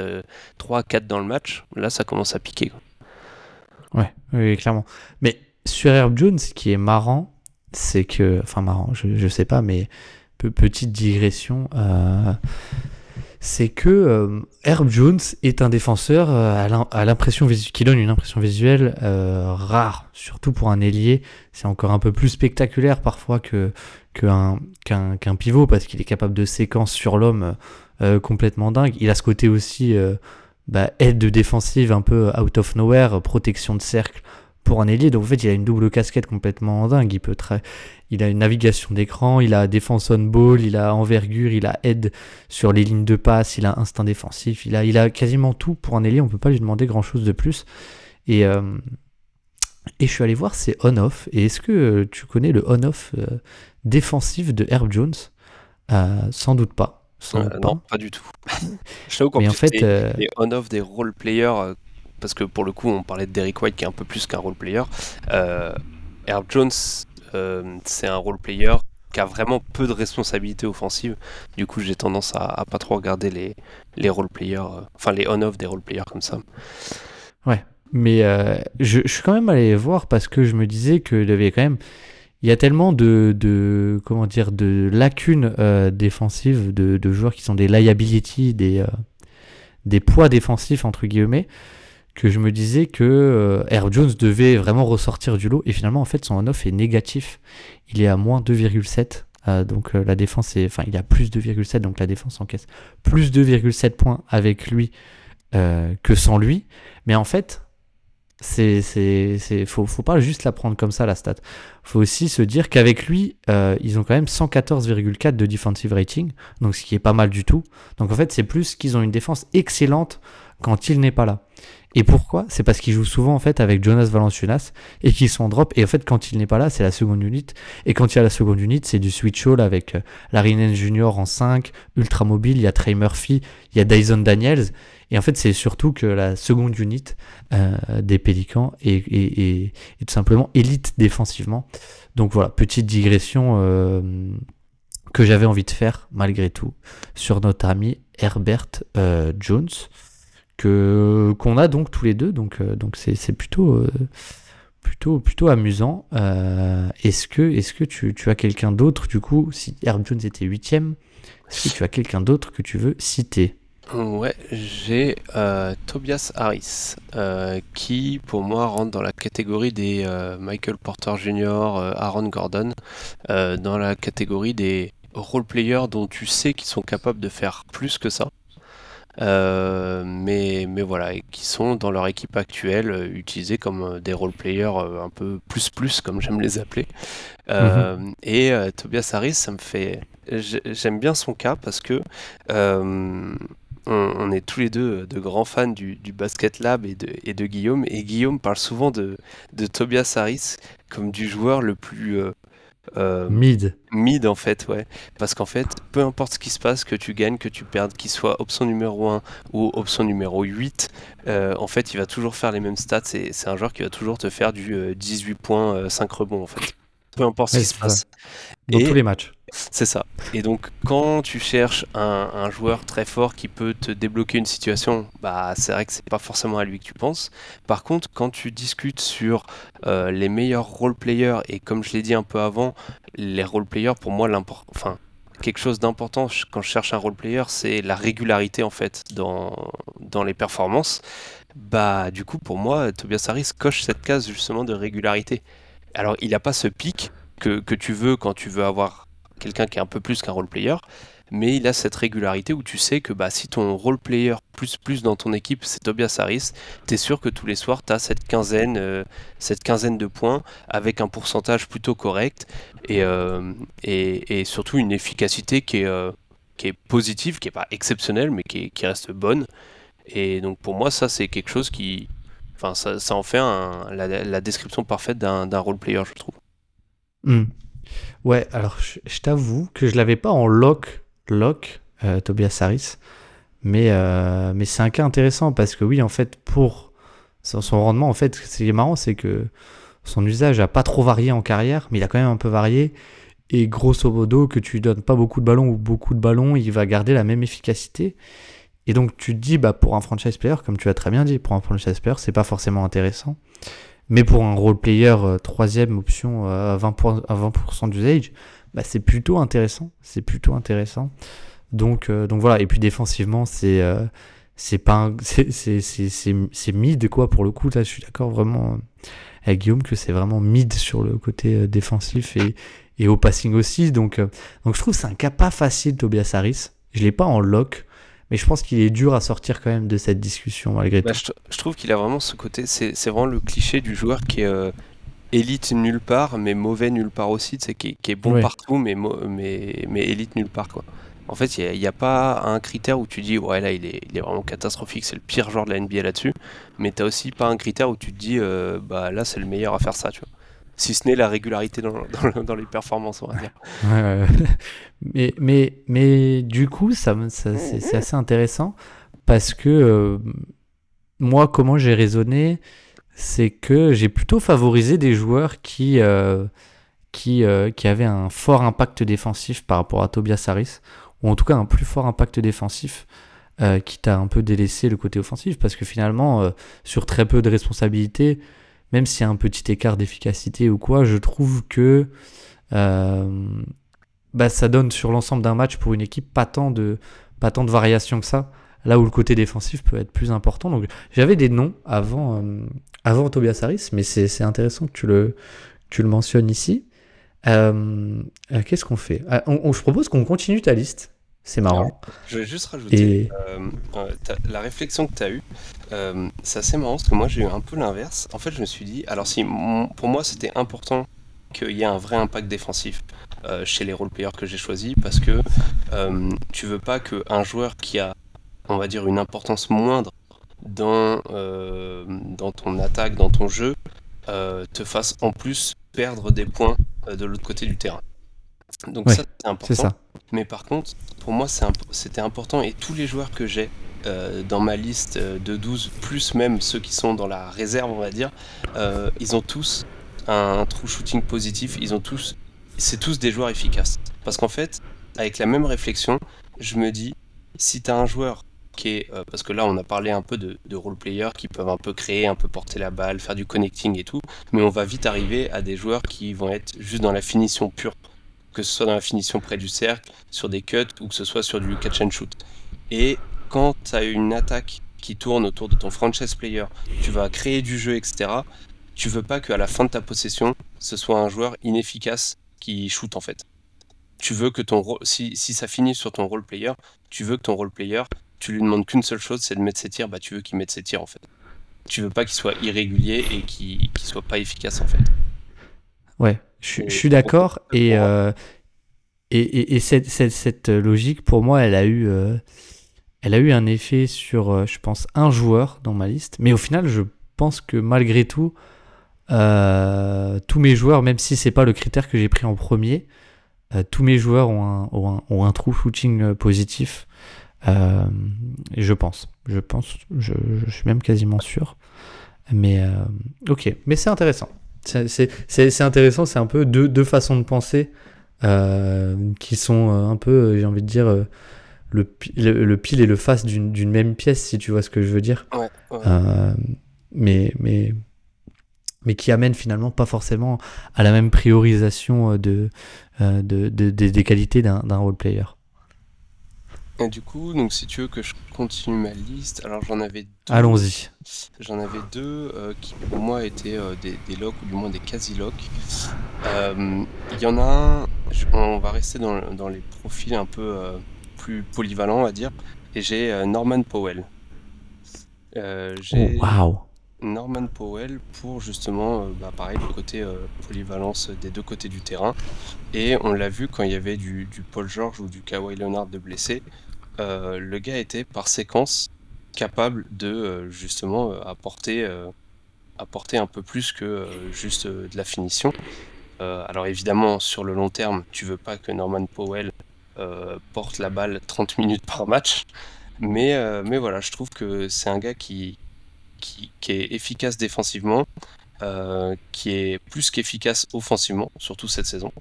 3-4 dans le match, là, ça commence à piquer. Ouais, oui, clairement. Mais sur Herb Jones, ce qui est marrant, c'est que. Enfin, marrant, je, je sais pas, mais petite digression, euh, c'est que euh, Herb Jones est un défenseur euh, à l'impression qui donne une impression visuelle rare, surtout pour un ailier. C'est encore un peu plus spectaculaire parfois qu'un pivot parce qu'il est capable de séquences sur l'homme complètement dingue. Il a ce côté aussi bah, aide défensive un peu out of nowhere, protection de cercle pour un ailier. Donc en fait, il a une double casquette complètement dingue. Il peut très, il a une navigation d'écran, il a défense on ball, il a envergure, il a aide sur les lignes de passe, il a instinct défensif, il a, il a quasiment tout pour un ailier. On peut pas lui demander grand chose de plus. Et euh, et je suis allé voir c'est on-off. Et est-ce que euh, tu connais le on-off euh, défensif de Herb Jones? Sans doute pas. non, pas du tout. <laughs> je t'avoue qu'en fait, les, on-off des role players parce que pour le coup, on parlait de Derek White qui est un peu plus qu'un role player. Euh, Herb Jones, euh, c'est un role player qui a vraiment peu de responsabilités offensives. Du coup, j'ai tendance à, pas trop regarder les, les role players, euh, enfin les on-off des role players comme ça. Ouais, mais je, suis quand même allé voir parce que je me disais qu'il y avait quand même. Il y a tellement de, de comment dire de lacunes défensives de, de, joueurs qui sont des liabilities, des, des poids défensifs entre guillemets que je me disais que euh, Air Jones devait vraiment ressortir du lot et finalement en fait son on-off est négatif. Il est à moins 2,7 euh, donc euh, la défense est enfin il a plus 2,7 donc la défense encaisse plus 2,7 points avec lui que sans lui. Mais en fait c'est c'est faut faut pas juste la prendre comme ça la stat. Faut aussi se dire qu'avec lui ils ont quand même 114,4 de defensive rating donc ce qui est pas mal du tout. Donc en fait c'est plus qu'ils ont une défense excellente quand il n'est pas là. Et pourquoi? C'est parce qu'il joue souvent en fait avec Jonas Valanciunas et qu'ils sont en drop. Et en fait, quand il n'est pas là, c'est la seconde unit. Et quand il y a la seconde unit, c'est du switch all avec euh, Nance Jr. en 5, ultra mobile. Il y a Trey Murphy, il y a Dyson Daniels. Et en fait, c'est surtout que la seconde unit euh, des Pélicans est, tout simplement élite défensivement. Donc voilà, petite digression euh, que j'avais envie de faire malgré tout sur notre ami Herbert Jones qu'on a donc tous les deux. Donc euh, c'est plutôt euh, plutôt plutôt amusant. Euh, est-ce que est-ce que tu, tu as quelqu'un d'autre du coup si Herb Jones était huitième, est-ce que tu as quelqu'un d'autre que tu veux citer? Ouais, j'ai Tobias Harris, qui pour moi rentre dans la catégorie des Michael Porter Jr., Aaron Gordon, dans la catégorie des role players dont tu sais qu'ils sont capables de faire plus que ça. Euh, mais, mais voilà, et qui sont dans leur équipe actuelle euh, utilisés comme euh, des role players un peu plus plus, comme j'aime les appeler. Mhm. Et Tobias Harris, ça me fait. J'aime bien son cas parce que on, est tous les deux de grands fans du, du Basket Lab et de, et de, Guillaume. Et Guillaume parle souvent de, de Tobias Harris comme du joueur le plus euh, mid. Mid en fait, ouais. Parce qu'en fait, peu importe ce qui se passe, que tu gagnes, que tu perdes, qu'il soit option numéro 1 ou option numéro 8, euh, en fait, il va toujours faire les mêmes stats. C'est un joueur qui va toujours te faire du 18 euh, points, 5 rebonds en fait peu importe ce qui se passe. Dans tous les matchs. C'est ça. Et donc, quand tu cherches un, joueur très fort qui peut te débloquer une situation, bah, c'est vrai que c'est pas forcément à lui que tu penses. Par contre, quand tu discutes sur euh, les meilleurs role players, et comme je l'ai dit un peu avant, les role players, pour moi, enfin, quelque chose d'important quand je cherche un role player, c'est la régularité en fait dans, dans les performances. Bah, du coup, pour moi, Tobias Harris coche cette case justement de régularité. Alors, il n'a pas ce pic que, tu veux quand tu veux avoir quelqu'un qui est un peu plus qu'un role player, mais il a cette régularité où tu sais que bah, si ton role player plus plus dans ton équipe c'est Tobias Harris, tu es sûr que tous les soirs tu as cette quinzaine, euh, cette quinzaine de points avec un pourcentage plutôt correct et, euh, et, surtout une efficacité qui est, euh, qui est positive, qui n'est pas exceptionnelle mais qui, qui, reste bonne. Et donc pour moi ça c'est quelque chose qui, Enfin, ça, en fait la, description parfaite d'un role player, je trouve. Hmm. Ouais, alors je, t'avoue que je l'avais pas en lock, lock euh, Tobias Harris, mais, euh, mais c'est un cas intéressant parce que oui, en fait, pour son, rendement, en fait, ce qui est marrant, c'est que son usage a pas trop varié en carrière, mais il a quand même un peu varié. Et grosso modo, que tu donnes pas beaucoup de ballons ou beaucoup de ballons, il va garder la même efficacité. Et donc tu te dis, bah, pour un franchise player, comme tu as très bien dit, pour un franchise player, c'est pas forcément intéressant. Mais pour un role player euh, troisième option euh, à 20%, à 20 d'usage, bah, c'est plutôt intéressant. C'est plutôt intéressant. Donc, euh, donc voilà. Et puis défensivement, c'est c'est pas <laughs> c'est mid quoi pour le coup. Là, je suis d'accord vraiment avec Guillaume que c'est vraiment mid sur le côté défensif et, et au passing aussi. Donc, donc je trouve c'est un cas pas facile Tobias Harris. Je l'ai pas en lock mais je pense qu'il est dur à sortir quand même de cette discussion malgré bah, tout. Je, trouve qu'il a vraiment ce côté, c'est vraiment le cliché du joueur qui est euh, élite nulle part, mais mauvais nulle part aussi, qui, qui est bon partout, mais, mais, mais élite nulle part. Quoi. En fait, il n'y a, pas un critère où tu dis, ouais, là, il est, il est vraiment catastrophique, c'est le pire joueur de la NBA là-dessus, mais tu n'as aussi pas un critère où tu te dis, euh, bah là, c'est le meilleur à faire ça, tu vois si ce n'est la régularité <laughs> dans, dans, les performances, on va dire. Ouais, <laughs> mais, mais, mais du coup, ça, c'est assez intéressant parce que euh, moi, comment j'ai raisonné, c'est que j'ai plutôt favorisé des joueurs qui, euh, qui, euh, qui avaient un fort impact défensif par rapport à Tobias Harris, ou en tout cas un plus fort impact défensif. qui t'a un peu délaissé le côté offensif parce que finalement sur très peu de responsabilités même s'il y a un petit écart d'efficacité ou quoi, je trouve que euh, bah, ça donne sur l'ensemble d'un match pour une équipe pas tant de pas tant de variations que ça. Là où le côté défensif peut être plus important. Donc j'avais des noms avant, euh, avant Tobias Harris, mais c'est intéressant que tu le, tu le mentionnes ici. Euh, Qu'est-ce qu'on fait? Ah, Je propose qu'on continue ta liste. C'est marrant. je vais juste rajouter la réflexion que tu as eue. Euh, c'est assez marrant parce que moi j'ai eu un peu l'inverse. En fait, je me suis dit, alors si pour moi c'était important qu'il y ait un vrai impact défensif euh, chez les role-players que j'ai choisis parce que euh, tu veux pas qu'un joueur qui a, on va dire, une importance moindre dans, dans ton attaque, dans ton jeu, te fasse en plus perdre des points de l'autre côté du terrain. Donc ça c'est important. Ça. Mais par contre, pour moi c'était important et tous les joueurs que j'ai euh, dans ma liste euh, de 12, plus même ceux qui sont dans la réserve, on va dire, euh, ils ont tous un true shooting positif, ils ont tous, c'est tous des joueurs efficaces. Parce qu'en fait, avec la même réflexion, je me dis, si tu as un joueur qui est, parce que là on a parlé un peu de, de role players qui peuvent un peu créer, un peu porter la balle, faire du connecting et tout, mais on va vite arriver à des joueurs qui vont être juste dans la finition pure, que ce soit dans la finition près du cercle, sur des cuts ou que ce soit sur du catch and shoot. Et quand tu as une attaque qui tourne autour de ton franchise player, tu vas créer du jeu, etc. Tu veux pas qu'à la fin de ta possession, ce soit un joueur inefficace qui shoot en fait. Tu veux que ton si, si ça finit sur ton role player, tu veux que ton role player, tu lui demandes qu'une seule chose, c'est de mettre ses tirs, bah tu veux qu'il mette ses tirs en fait. Tu veux pas qu'il soit irrégulier et qu'il qu soit pas efficace en fait. Ouais, je, suis d'accord euh, et, et, et, cette, cette, cette, logique pour moi elle a eu euh, elle a eu un effet sur, euh, je pense, un joueur dans ma liste. Mais au final, je pense que malgré tout, euh, tous mes joueurs, même si c'est pas le critère que j'ai pris en premier, euh, tous mes joueurs ont un, ont un, true shooting positif. je pense, je pense, je, suis même quasiment sûr. Mais ok, mais c'est intéressant. C'est intéressant, c'est un peu deux, deux, façons de penser qui sont un peu, j'ai envie de dire, le, le, pile et le face d'une même pièce, si tu vois ce que je veux dire. Euh, mais, mais, mais qui amène finalement pas forcément à la même priorisation euh, de, euh, de, des qualités d'un role player. Et du coup, donc si tu veux que je continue ma liste, alors j'en avais deux. Allons-y. J'en avais deux qui pour moi étaient des, des, locks ou du moins des quasi-locks. Il y en a un, on va rester dans, dans les profils un peu polyvalent, on va dire. Et j'ai euh, Norman Powell. Euh, j'ai oh, Norman Powell pour justement, euh, bah, pareil, le côté polyvalence des deux côtés du terrain. Et on l'a vu quand il y avait du, du, Paul George ou du Kawhi Leonard de blessé. le gars était par séquence capable de justement apporter, apporter un peu plus que juste de la finition. alors évidemment, sur le long terme, tu veux pas que Norman Powell euh, porte la balle 30 minutes par match. Mais, euh, mais voilà, je trouve que c'est un gars qui, qui, est efficace défensivement, euh, qui est plus qu'efficace offensivement, surtout cette saison.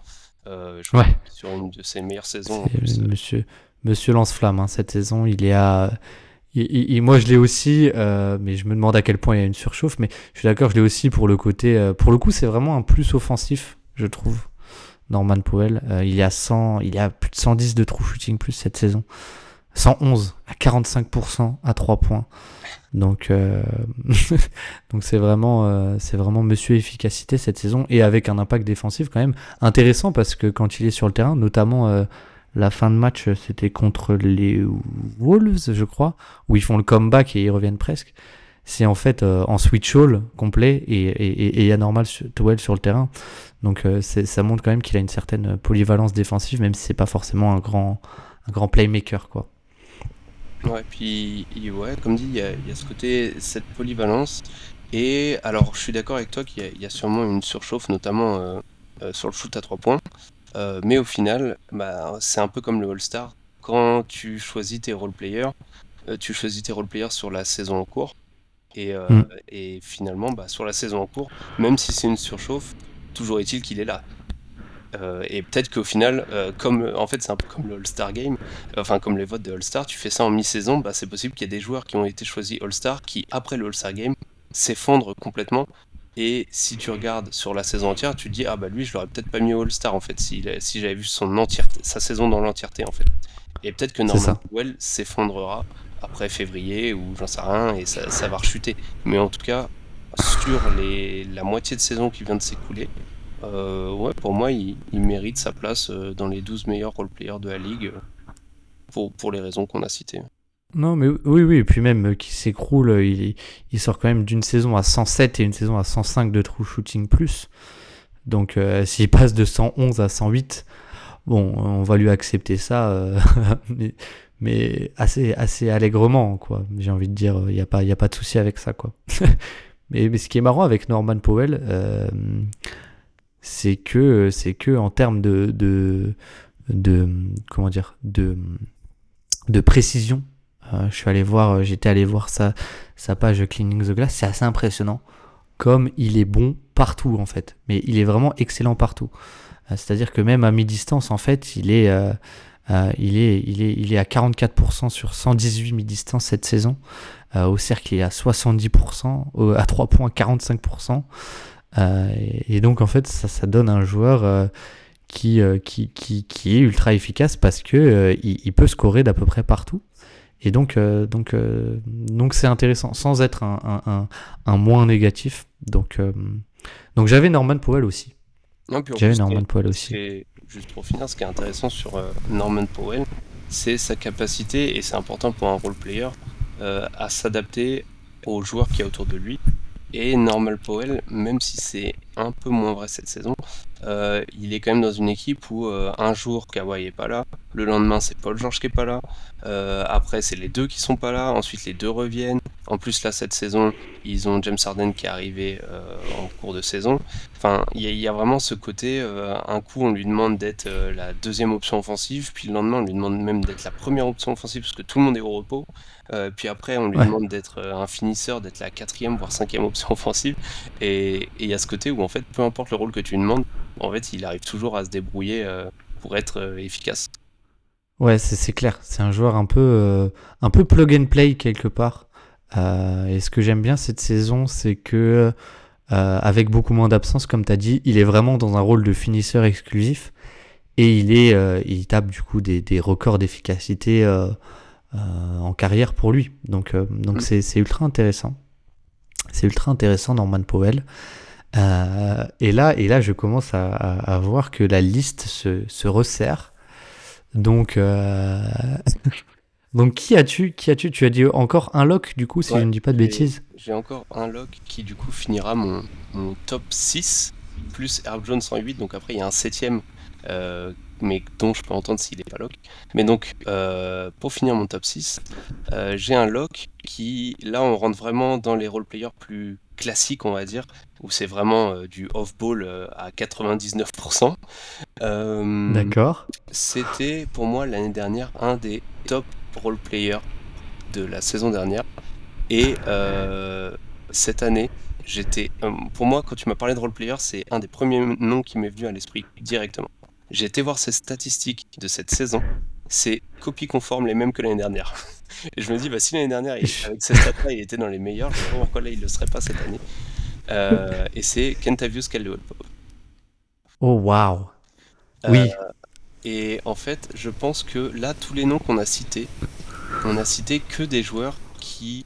je ouais. Sur une de ses meilleures saisons. monsieur, monsieur Lance-Flamme, hein, cette saison, il est à. moi, je l'ai aussi, mais je me demande à quel point il y a une surchauffe. Mais je suis d'accord, je l'ai aussi pour le côté. pour le coup, c'est vraiment un plus offensif, je trouve. Norman Powell. Euh, il, y a 100, il y a plus de 110 de true shooting plus cette saison. 111 à 45% à 3 points. Donc euh, <laughs> donc c'est vraiment euh, c'est vraiment monsieur efficacité cette saison et avec un impact défensif quand même intéressant parce que quand il est sur le terrain, notamment la fin de match, c'était contre les Wolves, je crois, où ils font le comeback et ils reviennent presque. C'est en fait en switch all complet et il y a normal Towell sur le terrain. Donc ça montre quand même qu'il a une certaine polyvalence défensive, même si c'est pas forcément un grand, un grand playmaker, quoi. Ouais, puis ouais, comme dit, il y, a, ce côté, cette polyvalence. Et alors, je suis d'accord avec toi qu'il y, a sûrement une surchauffe, notamment euh, euh, sur le shoot à 3 points. Euh, mais au final, bah, c'est un peu comme le All-Star. Quand tu choisis tes role-players, tu choisis tes role-players sur la saison en cours. Et, mm. et finalement, bah, sur la saison en cours, même si c'est une surchauffe, toujours est-il qu'il est là. Euh, et peut-être qu'au final, euh, comme en fait c'est un peu comme le All-Star Game, enfin comme les votes de All-Star, tu fais ça en mi-saison, bah, c'est possible qu'il y ait des joueurs qui ont été choisis All-Star qui, après le All-Star Game, s'effondrent complètement. Et si tu regardes sur la saison entière, tu te dis, ah bah lui, je l'aurais peut-être pas mis au All-Star en fait, si, si j'avais vu son entièreté, sa saison dans l'entièreté en fait. Et peut-être que Norman Powell s'effondrera après février ou j'en sais rien et ça, ça, va rechuter. Mais en tout cas, sur les, la moitié de saison qui vient de s'écouler, euh, ouais, pour moi, il, mérite sa place euh, dans les 12 meilleurs role-players de la ligue euh, pour, pour les raisons qu'on a citées. Non, mais oui, oui, et puis même qui s'écroule, il, il, sort quand même d'une saison à 107 et une saison à 105 de true shooting plus. Donc s'il passe de 111 à 108, bon, on va lui accepter ça, <laughs> mais, assez, assez allègrement, quoi. J'ai envie de dire, il n'y a, pas, a pas de souci avec ça, quoi. <laughs> mais, mais, ce qui est marrant avec Norman Powell, c'est que que en termes de, de, de comment dire de de précision euh, je suis allé voir j'étais allé voir sa page cleaning the glass. C'est assez impressionnant comme il est bon partout en fait. Mais il est vraiment excellent partout. Euh, c'est à dire que même à mi distance en fait il est euh, il est il est il est à 44% sur 118 mi distance cette saison. Au cercle il est à 70% à 3 points 45% euh, et donc en fait ça, ça donne un joueur euh, qui, euh, qui, qui, qui, est ultra efficace parce que il, peut scorer d'à peu près partout. Et donc donc donc c'est intéressant sans être un, un, un, moins négatif. Donc donc j'avais Norman Powell aussi. J'avais Norman Powell aussi. Juste pour finir, ce qui est intéressant sur Norman Powell, c'est sa capacité, et c'est important pour un role player, à s'adapter aux joueurs qui y a autour de lui. Et Normal Powell, même si c'est un peu moins vrai cette saison, euh, il est quand même dans une équipe où euh, un jour Kawhi est pas là, le lendemain c'est Paul George qui est pas là, euh, après c'est les deux qui sont pas là, ensuite les deux reviennent. En plus là cette saison ils ont James Harden qui est arrivé en cours de saison. Enfin il y, a vraiment ce côté, un coup on lui demande d'être la deuxième option offensive, puis le lendemain on lui demande même d'être la première option offensive parce que tout le monde est au repos. puis après on lui demande d'être un finisseur, d'être la quatrième voire cinquième option <laughs> offensive. Et il y a ce côté où en fait peu importe le rôle que tu lui demandes, en fait, il arrive toujours à se débrouiller euh, pour être euh, efficace. Ouais, c'est clair. C'est un joueur un peu, euh, un peu plug and play quelque part. et ce que j'aime bien cette saison, c'est que avec beaucoup moins d'absence, comme tu as dit, il est vraiment dans un rôle de finisseur exclusif. Et il, est, il tape du coup des, des records d'efficacité en carrière pour lui. Donc donc mm. c'est ultra intéressant. C'est ultra intéressant, Norman Powell. Euh, et, là, et là, je commence à, voir que la liste se, resserre. Donc, euh, donc qui as-tu Qui as-tu? Tu as dit encore un lock, du coup, si je ne dis pas de bêtises J'ai encore un lock qui, du coup, finira mon, top 6, plus Herb Jones 108. Donc après, il y a un septième, euh, mais dont je peux entendre s'il n'est pas lock. Mais donc, pour finir mon top 6, j'ai un lock qui, là, on rentre vraiment dans les role-players plus classique, on va dire, où c'est vraiment euh, du off-ball euh, à 99%. Euh, D'accord. C'était pour moi l'année dernière un des top role-players de la saison dernière. Et cette année, j'étais. pour moi, quand tu m'as parlé de role-player, c'est un des premiers noms qui m'est venu à l'esprit directement. J'ai été voir ces statistiques de cette saison. C'est copie conforme les mêmes que l'année dernière. Et je me dis, bah, si l'année dernière, avec cette stats il était dans les meilleurs, je vois pourquoi là, il ne le serait pas cette année. Euh, et c'est Kentavious Caldwell Oh, waouh! Oui. Euh, et en fait, je pense que là, tous les noms qu'on a cités, on a cité que des joueurs qui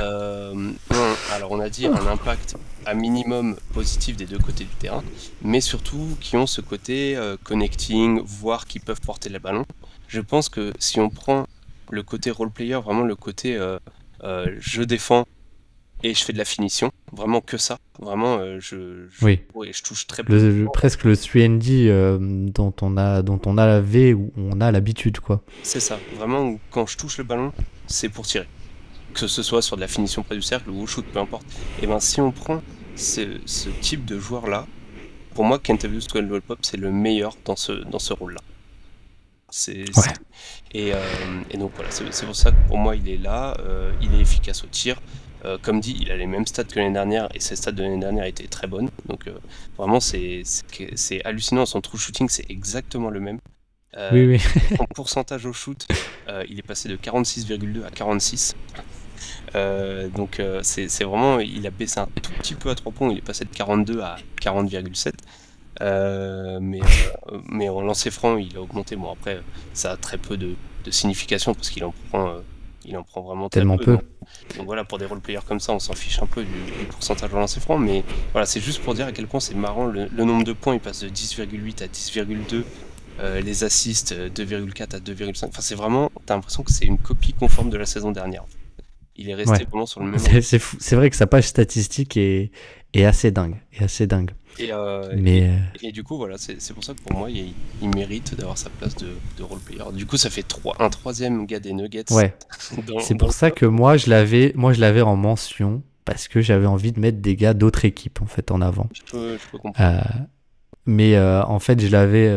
euh, ont alors on a dit un impact à minimum positif des deux côtés du terrain, mais surtout qui ont ce côté connecting, voire qui peuvent porter le ballon. Je pense que si on prend le côté role player, vraiment le côté euh, euh, je défends et je fais de la finition, vraiment que ça, vraiment je, je, oui. je touche très peu. Le, presque le 3D dont on a dont on a la V où on a l'habitude quoi. C'est ça, vraiment quand je touche le ballon, c'est pour tirer que ce soit sur de la finition près du cercle ou au shoot, peu importe. Et ben si on prend ce, ce type de joueur-là, pour moi, Kentavious Caldwell Pop, c'est le meilleur dans ce, dans ce rôle-là. C'est, et, euh, et, donc voilà, c'est, pour ça que pour moi, il est là, euh, il est efficace au tir. Euh, comme dit, il a les mêmes stats que l'année dernière et ses stats de l'année dernière étaient très bonnes. Donc vraiment, c'est, c'est, hallucinant. Son true shooting, c'est exactement le même. oui, oui. en pourcentage au shoot, il est passé de 46,2 à 46. Euh, donc c'est vraiment, il a baissé un tout petit peu à 3 points, il est passé de 42 à 40,7. Euh, mais, mais en lancer franc, il a augmenté. Bon, après, ça a très peu de, signification parce qu'il en prend, il en prend vraiment tellement peu. Donc, voilà, pour des role players comme ça, on s'en fiche un peu du, pourcentage en lancer franc. Mais voilà, c'est juste pour dire à quel point c'est marrant. Le, nombre de points, il passe de 10,8 à 10,2. les assists 2,4 à 2,5. Enfin, c'est vraiment, t'as l'impression que c'est une copie conforme de la saison dernière. Il est resté vraiment sur le <laughs> même. C'est vrai que sa page statistique est, est assez dingue. Est assez dingue. Et, euh, Mais, euh, et, du coup, voilà, c'est pour ça que pour moi, il, il mérite d'avoir sa place de, de role player. Du coup, ça fait trois, un troisième gars des Nuggets. Ouais. <laughs> C'est pour ça que moi, je l'avais, moi, je l'avais en mention parce que j'avais envie de mettre des gars d'autres équipes en fait en avant. Je peux, je peux comprendre. Euh, mais en fait, je l'avais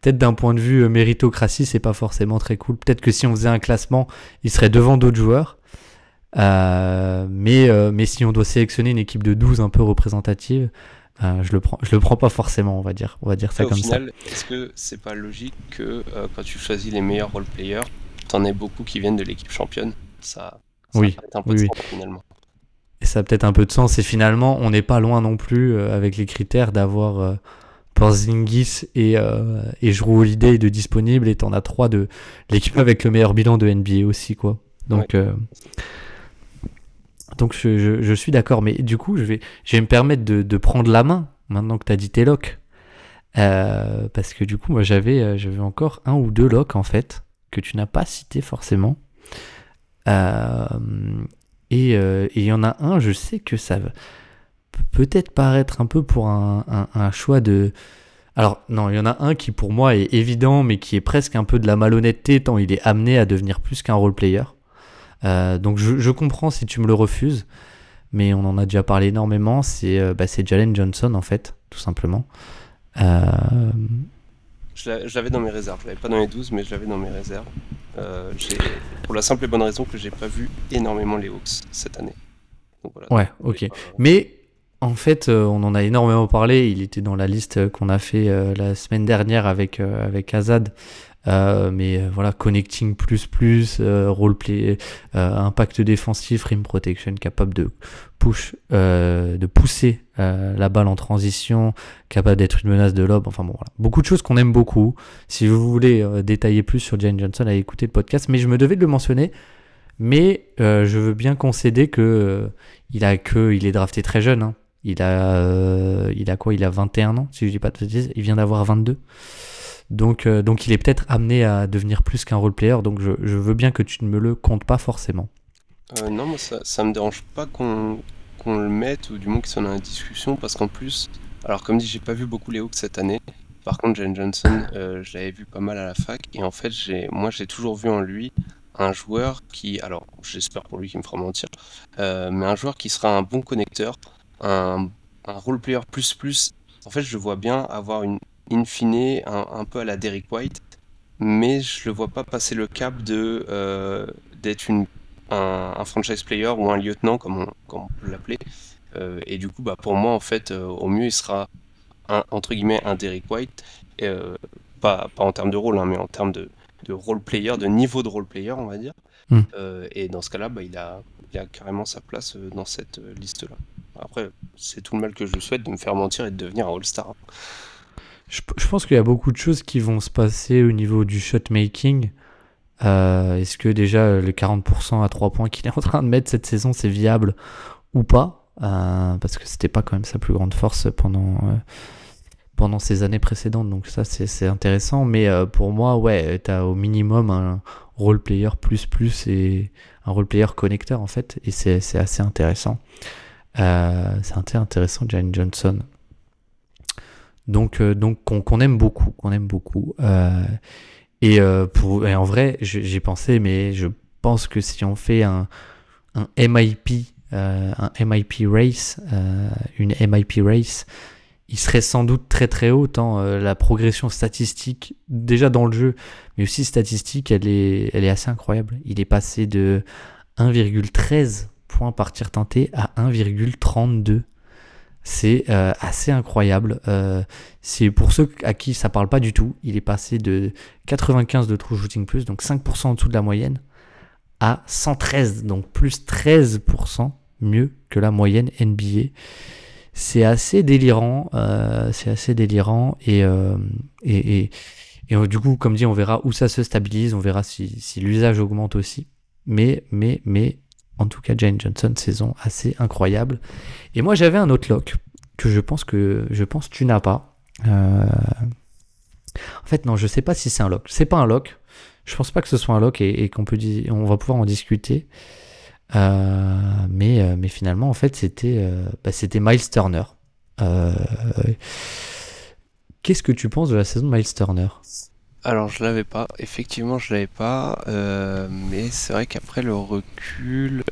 peut-être d'un point de vue méritocratie, c'est pas forcément très cool. Peut-être que si on faisait un classement, il serait devant d'autres joueurs. Mais, mais si on doit sélectionner une équipe de 12 un peu représentative, euh, je le prends, je le prends pas forcément, on va dire, on va dire ça comme final, Est-ce que c'est pas logique que quand tu choisis les meilleurs role players, t'en aies beaucoup qui viennent de l'équipe championne? Ça, ça oui, un peu de sens, finalement. Et ça a peut-être un peu de sens. Et finalement, on n'est pas loin non plus avec les critères d'avoir Porzingis et, euh, et Drew Holiday de disponibles et t'en as trois de l'équipe avec le meilleur bilan de NBA aussi quoi. Donc donc je, suis d'accord, mais du coup, je vais, je vais me permettre de, prendre la main maintenant que tu as dit tes locks. Euh, parce que du coup, moi, j'avais, euh, j'avais encore un ou deux locks en fait, que tu n'as pas cité forcément. Euh, et il y en a un, je sais que ça peut peut-être paraître un peu pour un, un, choix de. Alors, non, il y en a un qui pour moi est évident, mais qui est presque un peu de la malhonnêteté, tant il est amené à devenir plus qu'un role player. Euh, donc je, comprends si tu me le refuses, mais on en a déjà parlé énormément. C'est euh, bah, Jalen Johnson en fait, tout simplement. Euh, je l'avais dans mes réserves. Je l'avais pas dans les 12, mais je l'avais dans mes réserves. pour la simple et bonne raison que j'ai pas vu énormément les Hawks cette année. ouais, ok. Mais en fait, on en a énormément parlé. Il était dans la liste qu'on a fait la semaine dernière avec, avec Azad. Euh, mais euh, voilà, connecting plus plus, euh, roleplay, impact défensif, rim protection, capable de push, de pousser la balle en transition, capable d'être une menace de lob. Enfin bon, voilà, beaucoup de choses qu'on aime beaucoup. Si vous voulez détailler plus sur Jane Johnson, allez écouter le podcast. Mais je me devais de le mentionner. Mais je veux bien concéder que il a que il est drafté très jeune. Hein. Il a il a quoi? Il a 21 ans, si je dis pas de bêtises. Il vient d'avoir 22. Donc, euh, donc il est peut-être amené à devenir plus qu'un role player. Donc je, veux bien que tu ne me le comptes pas forcément. Euh, non, moi ça, me dérange pas qu'on le mette ou du moins qu'il soit dans la discussion parce qu'en plus, alors comme dit, j'ai pas vu beaucoup les Hawks cette année. Par contre, Jane Johnson, euh, je l'avais vu pas mal à la fac et en fait, moi j'ai toujours vu en lui un joueur qui, alors j'espère pour lui qu'il me fera mentir, mais un joueur qui sera un bon connecteur, un, un role player plus plus. En fait, je vois bien avoir une, in fine un, peu à la Derrick White, mais je le vois pas passer le cap de euh, d'être une un, franchise player ou un lieutenant comme on, comme on peut l'appeler. Euh, et du coup, bah, pour moi, en fait, euh, au mieux, il sera un, entre guillemets un Derrick White, pas, pas en termes de rôle, hein, mais en termes de, de role player, de niveau de role player, on va dire. Hmm. et dans ce cas-là, bah, il, a, il a carrément sa place dans cette liste-là. Après, c'est tout le mal que je souhaite de me faire mentir et de devenir un All-Star. Je, pense qu'il y a beaucoup de choses qui vont se passer au niveau du shot making. Euh, est-ce que déjà le 40% à 3 points qu'il est en train de mettre cette saison, c'est viable ou pas, parce que c'était pas quand même sa plus grande force pendant pendant ces années précédentes. Donc ça, c'est intéressant. Mais pour moi, ouais, tu as au minimum un role player plus plus et un role player connecteur en fait. Et c'est assez intéressant. c'est intéressant, Jane Johnson. Donc, donc qu'on aime beaucoup, qu'on aime beaucoup. et, pour, et en vrai, j'ai pensé, mais je pense que si on fait un, MIP, un MIP race, une MIP race, il serait sans doute très très haut, tant euh, la progression statistique, déjà dans le jeu, mais aussi statistique, elle est, elle est assez incroyable. Il est passé de 1,13 points par tir tenté à 1,32. C'est euh, assez incroyable. Euh, c'est pour ceux à qui ça parle pas du tout. Il est passé de 95 de true shooting plus, donc 5% en dessous de la moyenne, à 113, donc plus 13% mieux que la moyenne NBA c'est assez délirant, euh, c'est assez délirant et, et, et, du coup, comme dit, on verra où ça se stabilise, on verra si l'usage augmente aussi. Mais, mais, mais, en tout cas, Jane Johnson, saison assez incroyable. Et moi, j'avais un autre lock que je pense que tu n'as pas. Euh... En fait, non, je sais pas si c'est un lock. C'est pas un lock. Je pense pas que ce soit un lock et, qu'on peut, on va pouvoir en discuter. Euh, mais, euh, mais finalement, en fait, c'était bah, c'était Miles Turner. Qu'est-ce que tu penses de la saison de Miles Turner? Alors je l'avais pas, effectivement je l'avais pas, mais c'est vrai qu'après le recul,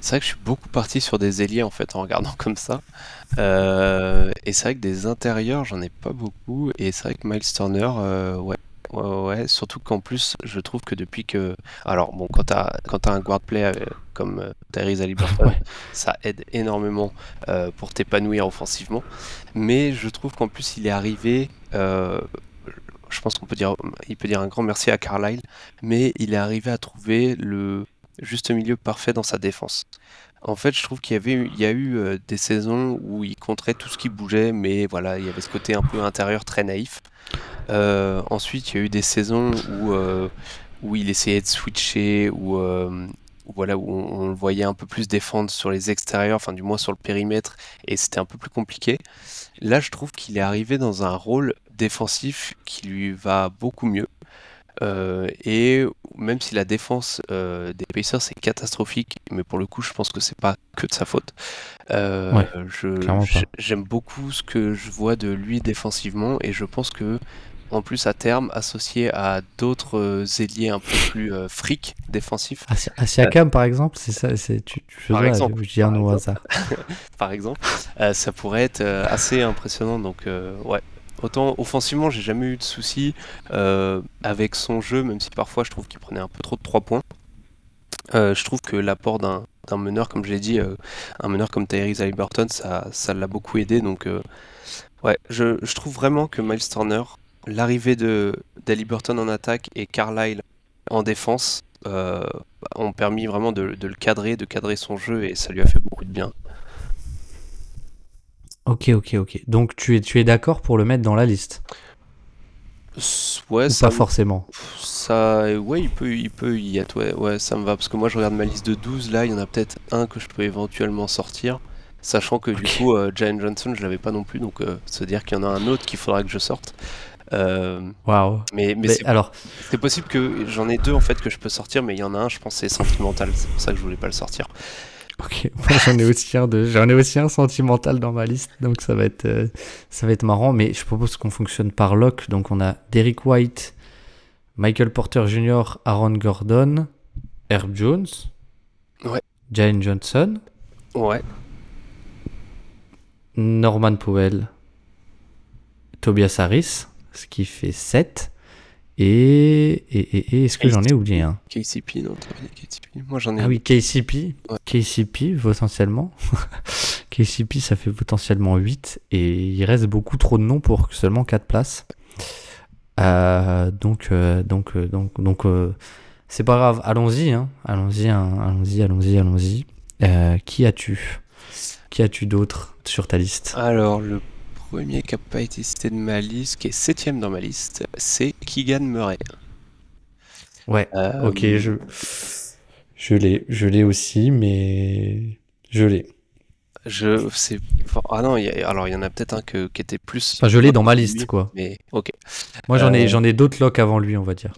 c'est vrai que je suis beaucoup parti sur des ailiers en fait en regardant <laughs> comme ça, et c'est vrai que des intérieurs j'en ai pas beaucoup, et c'est vrai que Miles Turner, ouais, Ouais, surtout qu'en plus, je trouve que depuis que. Alors, bon, quand t'as quand as un guard play euh, comme euh, Tyrese Haliburton, <laughs> ça aide énormément euh, pour t'épanouir offensivement. Mais je trouve qu'en plus, il est arrivé. Je pense qu'on peut dire, il peut dire un grand merci à Carlisle, mais il est arrivé à trouver le juste milieu parfait dans sa défense. En fait, je trouve qu'il y avait, a eu des saisons où il contrait tout ce qui bougeait, mais voilà, il y avait ce côté un peu intérieur très naïf. Euh, ensuite, il y a eu des saisons où, euh, où il essayait de switcher, où, euh, voilà, où on, le voyait un peu plus défendre sur les extérieurs, enfin du moins sur le périmètre, et c'était un peu plus compliqué. Là, je trouve qu'il est arrivé dans un rôle défensif qui lui va beaucoup mieux. et même si la défense des Pacers est catastrophique, mais pour le coup, je pense que c'est pas que de sa faute. J'aime beaucoup ce que je vois de lui défensivement, et je pense que en plus à terme associé à d'autres euh, ailiers un peu plus euh, fric défensifs. Asiakam par exemple, c'est ça, c'est tu, tu par exemple, je exemple. Hasard. <laughs> par exemple, euh, ça pourrait être assez impressionnant. Donc ouais, autant offensivement, j'ai jamais eu de soucis avec son jeu, même si parfois je trouve qu'il prenait un peu trop de 3 points. je trouve que l'apport d'un meneur, comme je l'ai dit, un meneur comme Tyrese Haliburton, ça l'a beaucoup aidé. Donc ouais, je, trouve vraiment que Miles Turner l'arrivée de Burton en attaque et Carlisle en défense euh, ont permis vraiment de, le cadrer, de cadrer son jeu et ça lui a fait beaucoup de bien. Ok, ok, ok. Donc tu es, tu es d'accord pour le mettre dans la liste? Ouais, ça, pas forcément? Ça, ouais, il peut, il peut y être. Ouais, ouais, ça me va parce que moi je regarde ma liste de 12. Là, il y en a peut-être un que je peux éventuellement sortir. Sachant que du coup, euh, Johnson, je l'avais pas non plus, donc euh, se dire qu'il y en a un autre qu'il faudra que je sorte. Euh, Waouh. Mais, mais, c'est, alors, c'est possible que j'en ai deux en fait que je peux sortir, mais il y en a un, je pense, c'est sentimental. C'est pour ça que je voulais pas le sortir. Ok, moi j'en ai aussi un de, j'en ai aussi un sentimental dans ma liste, donc ça va être, euh, ça va être marrant. Mais je propose qu'on fonctionne par lock. Donc on a Derek White, Michael Porter Jr., Aaron Gordon, Herb Jones, ouais, Jalen Johnson, ouais, Norman Powell, Tobias Harris ce qui fait 7. Et, et, est-ce que j'en ai oublié un? KCP, non KCP. Moi j'en ai. Ah oui, KCP. KCP, potentiellement. <laughs> KCP, ça fait potentiellement 8. Et il reste beaucoup trop de noms pour seulement 4 places. Euh, donc, euh, donc, euh, donc, donc, c'est pas grave. Allons-y, hein. Allons-y, hein. allons-y, allons-y, allons-y. qui as-tu? Qui as-tu d'autre sur ta liste? Alors, le premier qui n'a pas été cité de ma liste, qui est septième dans ma liste, c'est Keegan Murray. Ouais, euh, ok, je, je l'ai, je l'ai aussi, mais Je l'ai. Je sais. Ah non, alors il y en a peut-être un que, qui était plus. Enfin, je l'ai dans ma liste, quoi. Mais ok. Moi, j'en ai, euh, j'en ai d'autres locks avant lui, on va dire.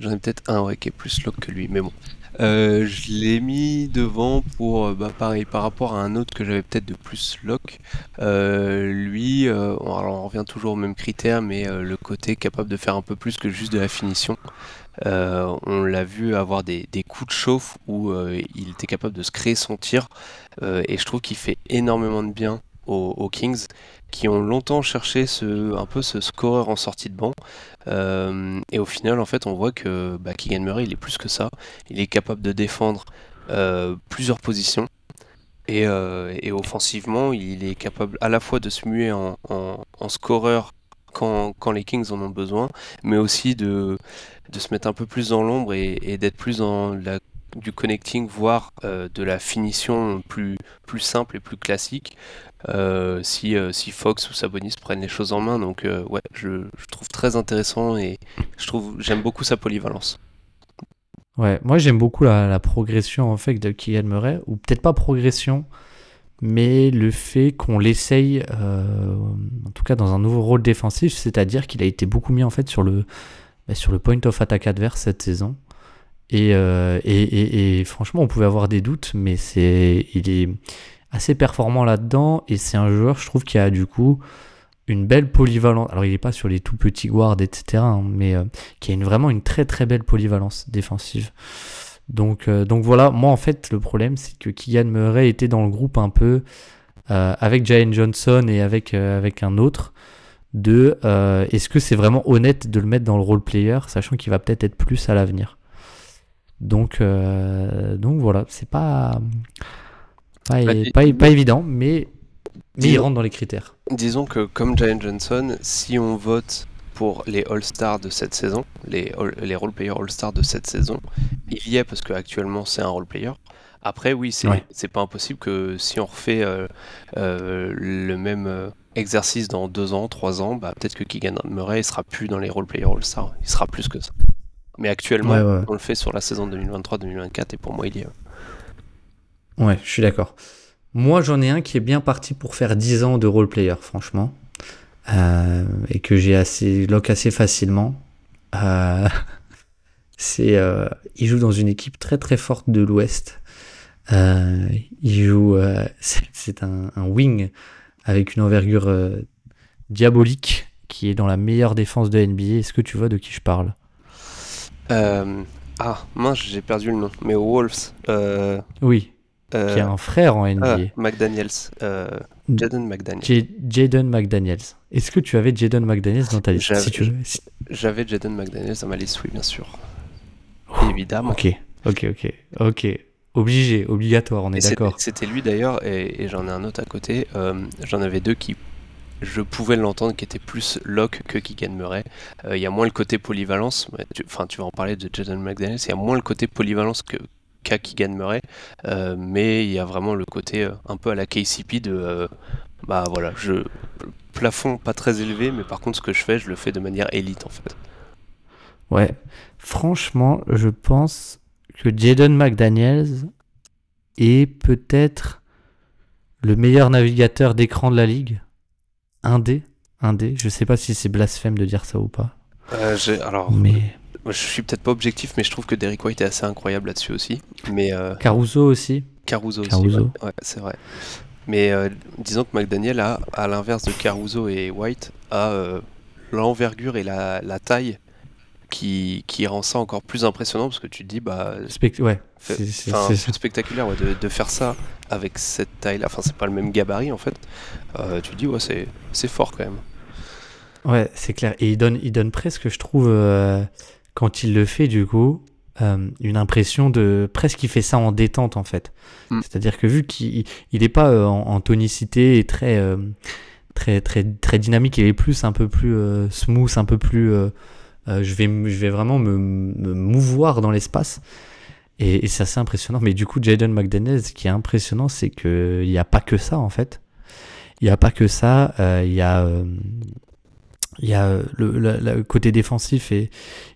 J'en ai peut-être un ouais, qui est plus lock que lui, mais bon. Euh, je l'ai mis devant pour, euh, bah, pareil, par rapport à un autre que j'avais peut-être de plus lock. lui, alors on revient toujours au même critère, mais le côté capable de faire un peu plus que juste de la finition. Euh, on l'a vu avoir des, coups de chauffe où euh, il était capable de se créer son tir. Euh, et je trouve qu'il fait énormément de bien aux, Kings, qui ont longtemps cherché ce, un peu ce scoreur en sortie de banc. et au final, en fait, on voit que bah, Keegan Murray, il est plus que ça. Il est capable de défendre plusieurs positions. Et, offensivement, il est capable à la fois de se muer en, scoreur quand, quand, les Kings en ont besoin, mais aussi de, de se mettre un peu plus dans l'ombre et, d'être plus dans la, du connecting, voire euh, de la finition plus, plus simple et plus classique. Euh, si, euh, si Fox ou Sabonis prennent les choses en main. Donc ouais, je, trouve très intéressant et je trouve j'aime beaucoup sa polyvalence. Ouais, moi j'aime beaucoup la, progression en fait de Kylian Murray, ou peut-être pas progression, mais le fait qu'on l'essaye, en tout cas dans un nouveau rôle défensif, c'est-à-dire qu'il a été beaucoup mis en fait sur le sur le point of attack adverse cette saison. Euh, et, et, et, franchement, on pouvait avoir des doutes, mais c'est, il est assez performant là-dedans. Et c'est un joueur, je trouve, qui a du coup une belle polyvalence. Alors, il n'est pas sur les tout petits guards, etc., hein, mais euh, qui a une, vraiment une très très belle polyvalence défensive. Donc, euh, donc voilà, moi en fait, le problème, c'est que Kylian Murray était dans le groupe un peu avec Jalen Johnson et avec, avec un autre de euh, est-ce que c'est vraiment honnête de le mettre dans le role player, sachant qu'il va peut-être être plus à l'avenir? Donc, euh, donc voilà, c'est pas pas, bah, pas, évident, mais, mais il rentre dans les critères. Disons que comme Giant Johnson, si on vote pour les All-Stars de cette saison, les, les role-players All-Stars de cette saison, il y est parce qu'actuellement c'est un role-player. Après, oui, c'est pas impossible que si on refait euh, le même exercice dans deux ans, trois ans, bah, peut-être que Keegan Murray ne sera plus dans les role-players All-Star. Il sera plus que ça. Mais actuellement, on le fait sur la saison 2023-2024 et pour moi, il y est. Ouais, je suis d'accord. Moi, j'en ai un qui est bien parti pour faire 10 ans de role-player, franchement. Euh, et que j'ai assez lock assez facilement. Euh, <laughs> c'est, euh, il joue dans une équipe très très forte de l'Ouest. il joue, <laughs> c'est, un, un, wing avec une envergure diabolique qui est dans la meilleure défense de NBA. Est-ce que tu vois de qui je parle? Ah, mince, j'ai perdu le nom. Mais Wolves. Euh, oui. Qui a un frère en NBA. Ah, McDaniels. Jaden McDaniels. Jaden McDaniels. Est-ce que tu avais Jaden McDaniels dans ta liste J'avais Jaden McDaniels dans ma liste, oui, bien sûr. Évidemment. Ok, ok, ok. Ok. Obligé, obligatoire, on est d'accord. C'était lui d'ailleurs, et, j'en ai un autre à côté. Euh, j'en avais deux qui, je pouvais l'entendre, qui étaient plus lock que Keegan Murray. Euh, il y a moins le côté polyvalence, enfin tu, vas en parler de Jaden McDaniels, il y a moins le côté polyvalence que qu'à Keegan Murray, euh, mais il y a vraiment le côté un peu à la KCP de, bah voilà, je plafond pas très élevé, mais par contre ce que je fais, je le fais de manière élite en fait. Ouais, franchement, je pense que Jaden McDaniels est peut-être le meilleur navigateur d'écran de la ligue. Un D, un D. Je sais pas si c'est blasphème de dire ça ou pas. Euh, alors, mais je suis peut-être pas objectif, mais je trouve que Derrick White est assez incroyable là-dessus aussi. Mais euh, Caruso aussi. Caruso, aussi. Ouais, c'est vrai. Mais euh, disons que McDaniel a, à l'inverse de Caruso et White, a l'envergure et la, la taille qui, qui, rend ça encore plus impressionnant parce que tu te dis bah ouais c'est spectaculaire de, de, faire ça avec cette taille là enfin c'est pas le même gabarit en fait euh, tu te dis ouais c'est c'est fort quand même ouais c'est clair et il donne il donne presque je trouve euh, quand il le fait du coup euh, une impression de presque il fait ça en détente en fait mm. c'est à dire que vu qu'il il est pas en, en, tonicité et très très très très dynamique il est plus un peu plus smooth un peu plus euh, je, vais, je vais vraiment me, mouvoir dans l'espace. Et, c'est assez impressionnant. Mais du coup, Jaden McDaniels, ce qui est impressionnant, c'est qu'il n'y a pas que ça, en fait. Il n'y a pas que ça. Euh, il y a, euh, il y a le, côté défensif et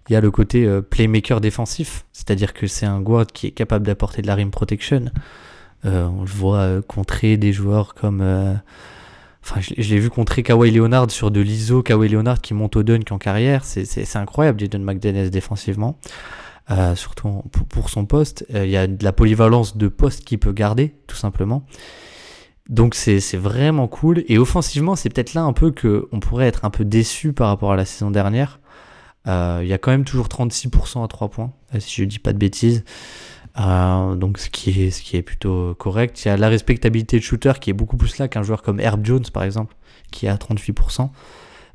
il y a le côté playmaker défensif. C'est-à-dire que c'est un guard qui est capable d'apporter de la rim protection. on le voit contrer des joueurs comme. Enfin, je, l'ai vu contrer Kawhi Leonard sur de l'ISO, Kawhi Leonard qui monte au dunk en carrière. C'est incroyable, Jaden McDaniels défensivement. surtout pour, son poste. Il y a de la polyvalence de poste qu'il peut garder, tout simplement. Donc c'est vraiment cool. Et offensivement, c'est peut-être là un peu qu'on pourrait être un peu déçu par rapport à la saison dernière. Euh, il y a quand même toujours 36% à 3 points, euh, si je dis pas de bêtises. Euh, donc ce qui, est, ce qui est plutôt correct. Il y a la respectabilité de shooter qui est beaucoup plus là qu'un joueur comme Herb Jones par exemple, qui est à 38%.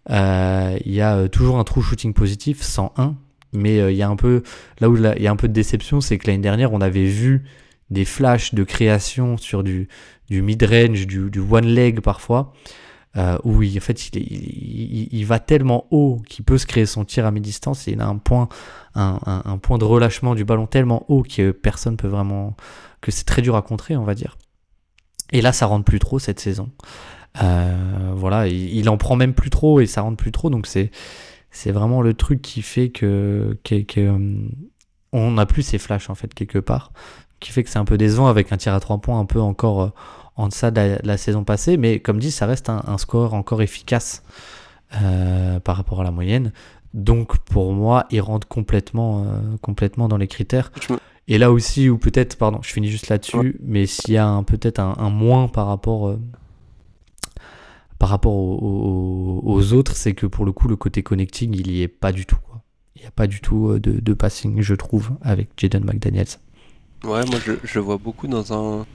il y a toujours un true shooting positif, 101. Mais il y a un peu, là où il y a un peu de déception, c'est que l'année dernière, on avait vu des flashs de création sur du, du mid-range, du, du one-leg parfois, euh, où il, en fait il, il, va tellement haut qu'il peut se créer son tir à mi-distance et il a un point, un, un, point de relâchement du ballon tellement haut que personne peut vraiment. que c'est très dur à contrer, on va dire. Et là, ça rentre plus trop cette saison. Euh, voilà, il, en prend même plus trop et ça rentre plus trop, donc c'est c'est vraiment le truc qui fait que, que, euh, on n'a plus ces flashs en fait quelque part, qui fait que c'est un peu décevant avec un tir à trois points un peu encore en deçà de la, saison passée, mais comme dit, ça reste un, score encore efficace euh, par rapport à la moyenne. Donc pour moi, il rentre complètement, euh, complètement dans les critères. Et là aussi, ou peut-être, pardon, je finis juste là-dessus, mais s'il y a peut-être un, moins par rapport, euh, par rapport aux, autres, c'est que pour le coup, le côté connecting, il n'y est pas du tout. Il n'y a pas du tout de, de, passing, je trouve, avec Jaden McDaniels. Ouais, moi je, je vois beaucoup dans un.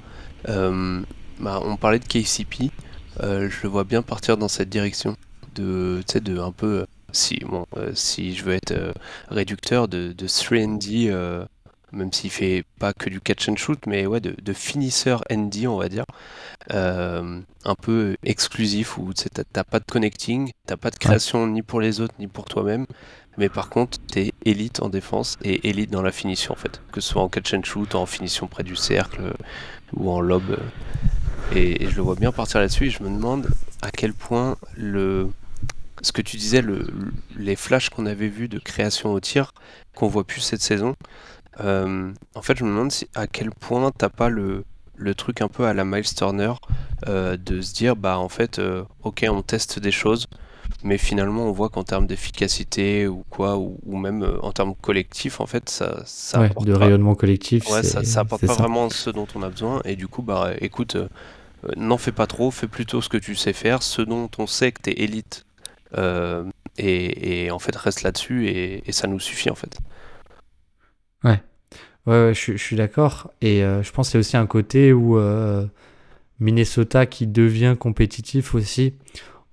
Bah, on parlait de KCP, euh, je le vois bien partir dans cette direction. De, de un peu, euh, si, bon, euh, si je veux être réducteur, de, de 3D, même s'il fait pas que du catch and shoot, mais ouais, de, de finisseur ND, on va dire. un peu exclusif où tu t'as pas de connecting, t'as pas de création ni pour les autres ni pour toi-même. Mais par contre, t'es élite en défense et élite dans la finition en fait. Que ce soit en catch and shoot, en finition près du cercle ou en lob. Et, je le vois bien partir là-dessus je me demande à quel point le, ce que tu disais, le, les flashs qu'on avait vus de création au tir, qu'on voit plus cette saison, euh, en fait, je me demande à quel point t'as pas le, truc un peu à la Miles Turner euh, de se dire, bah en fait, euh, ok, on teste des choses, mais finalement, on voit qu'en termes d'efficacité ou quoi, ou, même en termes collectifs, en fait, ça, ça apporte de rayonnement collectif, ouais, ça, ça apporte pas vraiment ce dont on a besoin. Et du coup, bah écoute, euh, n'en fais pas trop, fais plutôt ce que tu sais faire, ce dont on sait que tu es élite. Euh, et, en fait, reste là-dessus et, ça nous suffit en fait. Ouais, ouais, je, suis d'accord. Et euh, je pense qu'il y a aussi un côté où Minnesota qui devient compétitif aussi,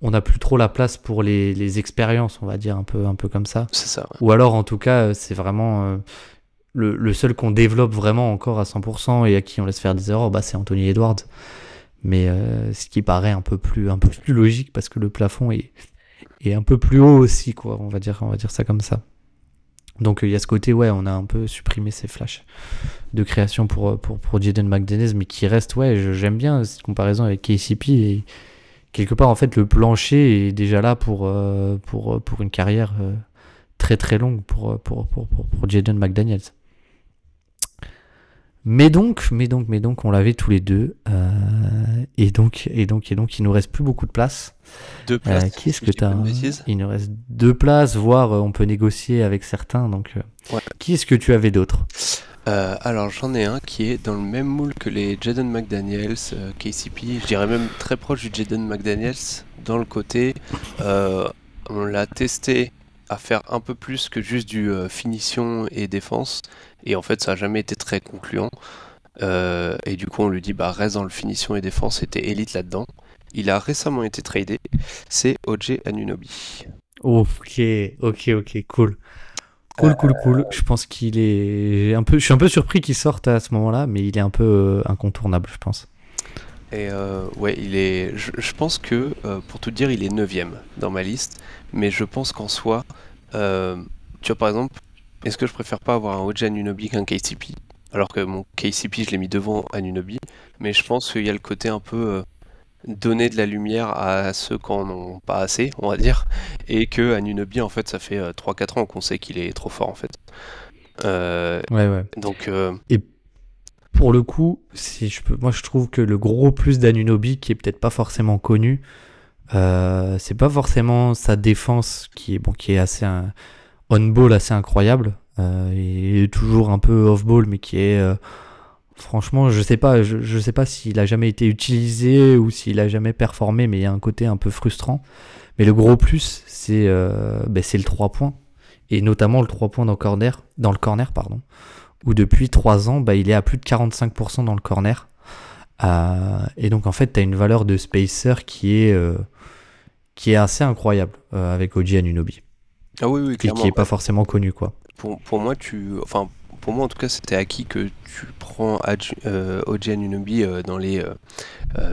on n'a plus trop la place pour les, expériences, on va dire, un peu, un peu comme ça. C'est ça. Ou alors, en tout cas, c'est vraiment. le, seul qu'on développe vraiment encore à 100% et à qui on laisse faire des erreurs, bah, c'est Anthony Edwards mais euh, ce qui paraît un peu plus un peu plus logique parce que le plafond est, est un peu plus haut aussi quoi on va dire on va dire ça comme ça donc il y a ce côté ouais on a un peu supprimé ces flashs de création pour pour pour Jaden McDaniels mais qui reste ouais j'aime bien cette comparaison avec KCP et quelque part en fait le plancher est déjà là pour euh, pour pour une carrière euh, très très longue pour pour pour pour, pour Jaden McDaniels mais donc, mais donc, mais donc, on l'avait tous les deux. Euh, et donc, et donc, et donc, il nous reste plus beaucoup de place. Deux places. Euh, qui est-ce que tu as Il nous reste deux places, voire euh, on peut négocier avec certains. Donc, qui est-ce que tu avais d'autres alors j'en ai un qui est dans le même moule que les Jaden McDaniels, KCP, je dirais même très proche du Jaden McDaniels, dans le côté, on l'a testé à faire un peu plus que juste du finition et défense, et en fait, ça n'a jamais été très concluant. Euh, et du coup, on lui dit bah, reste dans le finition et défense, c'était élite là-dedans. Il a récemment été tradé. C'est OJ Anunobi. Ok, ok, ok, cool. Cool, cool, cool. Je pense qu'il est un peu. Je suis un peu surpris qu'il sorte à ce moment-là, mais il est un peu euh, incontournable, je pense. Et euh, ouais, il est. Je, pense que, pour tout dire, il est 9 dans ma liste. Mais je pense qu'en soi, tu vois, par exemple, est-ce que je préfère pas avoir un OJ Anunobi qu'un KCP Alors que mon KCP, je l'ai mis devant Anunobi, mais je pense qu'il y a le côté un peu euh, donner de la lumière à ceux qui en ont pas assez, on va dire, et que Anunobi, en fait, ça fait 3-4 euh, ans qu'on sait qu'il est trop fort, en fait. Euh, ouais, ouais. Donc. Et pour le coup, si je peux, moi je trouve que le gros plus d'Anunobi, qui est peut-être pas forcément connu, euh, c'est pas forcément sa défense qui est bon, qui est assez un on-ball assez incroyable euh, et toujours un peu off-ball, mais qui est euh, franchement, je sais pas, je, je sais pas s'il a jamais été utilisé ou s'il a jamais performé, mais il y a un côté un peu frustrant. Mais le gros plus, c'est ben, c'est le 3 points et notamment le 3 points dans, corner, dans le corner, pardon, où depuis 3 ans, bah, il est à plus de 45% dans le corner. Euh, et donc en fait, tu as une valeur de spacer qui est, euh, qui est assez incroyable euh, avec Oji Anunobi. Ah oui, oui, clairement. qui n'est pas forcément connu, quoi. Pour, pour, moi, tu... Enfin, pour moi, en tout cas, c'était acquis que tu prends Oji Anunobi dans les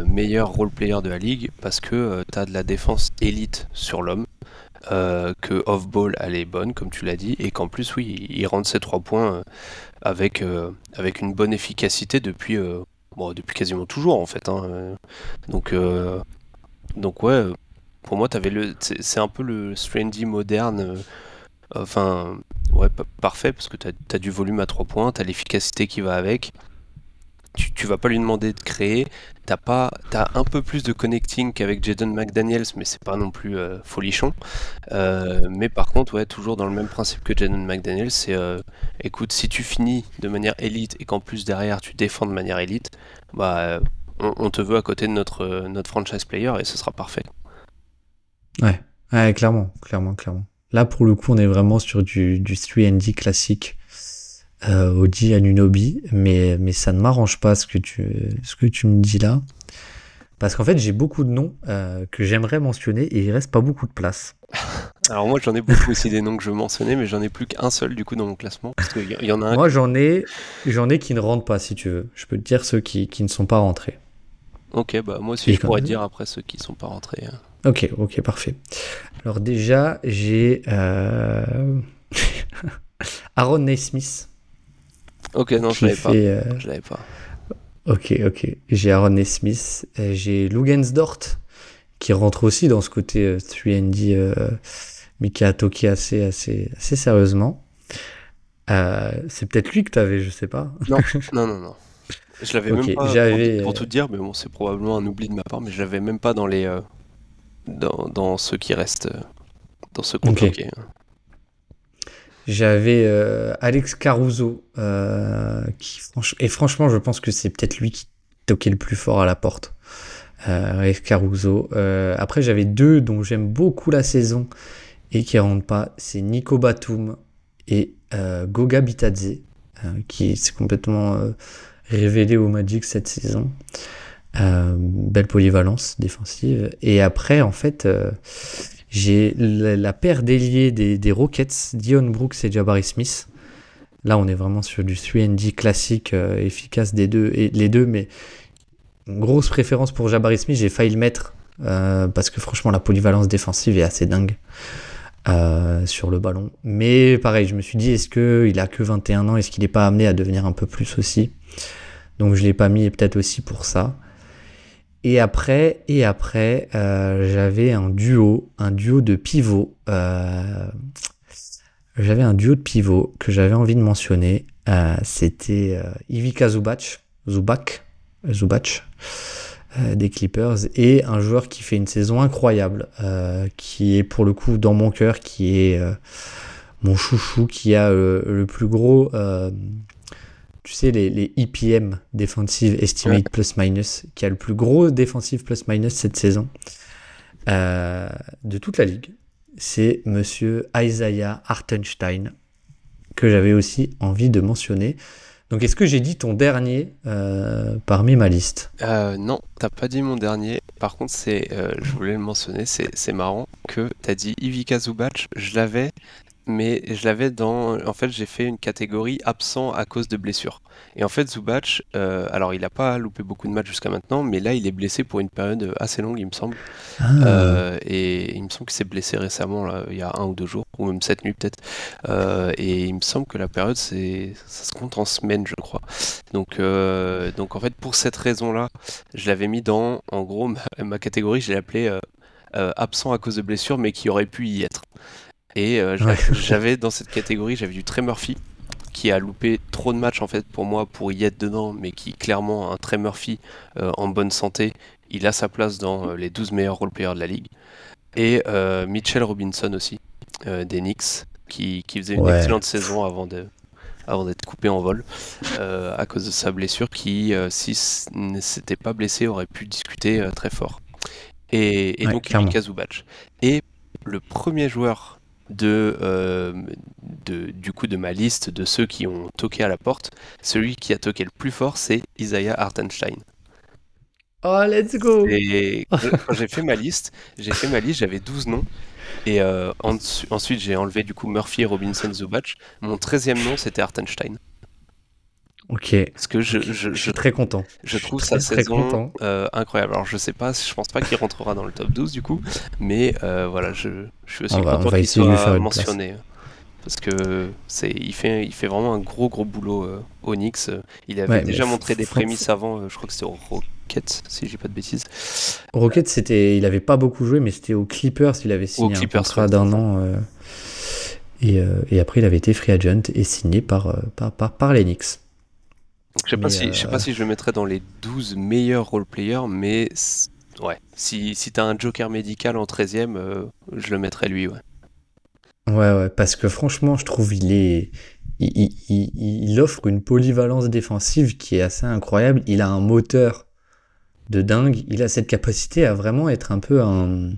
meilleurs role-players de la ligue parce que tu as de la défense élite sur l'homme. Euh, que off-ball elle est bonne, comme tu l'as dit, et qu'en plus, oui, il rentre ses trois points euh, avec, euh, avec une bonne efficacité depuis, bon, depuis quasiment toujours, en fait. Hein, donc, donc, ouais, pour moi, avais le, c'est un peu le Strandy moderne. Enfin, ouais, parfait, parce que tu as, du volume à trois points, tu as l'efficacité qui va avec tu, tu vas pas lui demander de créer. T'as as un peu plus de connecting qu'avec Jaden McDaniels, mais c'est pas non plus euh, folichon. Euh, mais par contre, ouais, toujours dans le même principe que Jaden McDaniels, c'est euh, écoute, si tu finis de manière élite et qu'en plus derrière tu défends de manière élite, bah on, te veut à côté de notre, notre franchise player et ce sera parfait. Ouais clairement, clairement, clairement. Là pour le coup, on est vraiment sur du, du 3D classique euh, Audi Anunobi, mais, mais ça ne m'arrange pas ce que, tu, ce que tu me dis là. Parce qu'en fait, j'ai beaucoup de noms euh, que j'aimerais mentionner et il reste pas beaucoup de place. <laughs> Alors moi, j'en ai beaucoup aussi des noms que je mentionnais, mais j'en ai plus qu'un seul du coup dans mon classement. Parce qu'il y, en a un. Moi, j'en ai, j'en ai qui ne rentrent pas, si tu veux. Je peux te dire ceux qui, qui ne sont pas rentrés. Ok, bah moi aussi, je pourrais dire après ceux qui ne sont pas rentrés. Hein. Ok, ok, parfait. Alors déjà, j'ai euh... <laughs> Aaron Naismith Ok, non, je l'avais pas. Euh, je l'avais pas. Ok, ok. J'ai Aaron Smith, j'ai Lugensdort qui rentre aussi dans ce côté 3D, euh, euh, mais qui a toqué assez, assez, assez sérieusement. c'est peut-être lui que tu avais, je sais pas. Non, <laughs> non, non, non. Je l'avais même pas, pour, pour, tout dire, mais bon, c'est probablement un oubli de ma part, mais je l'avais même pas dans les, dans, dans, ceux qui restent, dans ce qu'on okay. J'avais euh, Alex Caruso, euh, qui, et franchement, je pense que c'est peut-être lui qui toquait le plus fort à la porte. Euh, Alex Caruso. après, j'avais deux dont j'aime beaucoup la saison et qui rentrent pas. C'est Nico Batum et Goga Bitadze, qui s'est complètement révélé au Magic cette saison. Belle polyvalence défensive. Et après, en fait, j'ai la, paire d'ailiers des, Rockets, Dion Brooks et Jabari Smith. Là, on est vraiment sur du 3D classique, euh, efficace des deux, et les deux, mais grosse préférence pour Jabari Smith. J'ai failli le mettre euh, parce que franchement, la polyvalence défensive est assez dingue euh, sur le ballon. Mais pareil, je me suis dit, est-ce qu'il a que 21 ans? Est-ce qu'il n'est pas amené à devenir un peu plus aussi? Donc, je ne l'ai pas mis, peut-être aussi pour ça. Et après, et après, euh, j'avais un duo, un duo de pivots. Euh, j'avais un duo de pivots que j'avais envie de mentionner. Euh, C'était Ivica Zubac, Zubac, Zubac des Clippers et un joueur qui fait une saison incroyable, qui est pour le coup dans mon cœur, qui est mon chouchou, qui a le plus gros tu sais, les, les EPM, Defensive Estimate Plus Minus, qui a le plus gros Defensive Plus Minus cette saison euh, de toute la ligue. C'est monsieur Isaiah Hartenstein, que j'avais aussi envie de mentionner. Donc, est-ce que j'ai dit ton dernier euh, parmi ma liste? Euh, Non, t'as pas dit mon dernier. Par contre, c'est, euh, je voulais le mentionner, c'est marrant que tu as dit Ivica Zubac. Je l'avais, mais je l'avais dans. En fait, j'ai fait une catégorie absent à cause de blessure. Et en fait, Zubac, euh, alors il n'a pas loupé beaucoup de matchs jusqu'à maintenant, mais là, il est blessé pour une période assez longue, il me semble. Ah. Euh, et il me semble qu'il s'est blessé récemment, là, il y a un ou deux jours, ou même cette nuit peut-être. Euh, et il me semble que la période, c'est, ça se compte en semaines, je crois. Donc, donc en fait, pour cette raison-là, je l'avais mis dans, en gros, ma, ma catégorie, je l'ai appelée absent à cause de blessure, mais qui aurait pu y être. Et euh, j'avais dans cette catégorie, j'avais du Trey Murphy. qui a loupé trop de matchs en fait pour moi pour y être dedans, mais qui clairement un très Murphy en bonne santé, il a sa place dans les 12 meilleurs role-players de la ligue. Et Mitchell Robinson aussi, des Knicks, qui, faisait une excellente saison avant de, avant d'être coupé en vol euh, à cause de sa blessure qui, euh, si ne s'était pas blessé, aurait pu discuter euh, très fort. Et, donc Mika Zubac. Et le premier joueur de, de, du coup de ma liste de ceux qui ont toqué à la porte, celui qui a toqué le plus fort, c'est Isaiah Hartenstein. Oh, let's go! Et quand j'ai fait ma liste, j'ai fait ma liste, j'avais 12 noms. Et euh, ensuite, j'ai enlevé du coup Murphy et Robinson Zubac. Mon 13e nom, c'était Artenstein. Ok. Parce que je, je, suis très content. Je, trouve sa saison euh, incroyable. Alors je sais pas, je pense pas qu'il rentrera dans le top 12 du coup, mais euh, voilà, je, suis aussi content qu'il soit mentionné. Parce que c'est, il fait, il fait vraiment un gros gros boulot au Knicks. Il avait déjà montré des prémices avant. je crois que c'était au Rockets, si j'ai pas de bêtises. Rockets, c'était, il avait pas beaucoup joué, mais c'était aux Clippers, il avait signé un contrat d'un an. Euh, et, euh, et, après, il avait été free agent et signé par, euh, par, par, par les Knicks. Je sais pas, si, je sais pas si je le mettrais dans les 12 meilleurs role-players, mais ouais, si, si t'as un joker médical en 13ème, je le mettrais lui, ouais. Ouais, ouais, parce que franchement, je trouve il est. Il, il, il, offre une polyvalence défensive qui est assez incroyable. Il a un moteur de dingue. Il a cette capacité à vraiment être un peu un.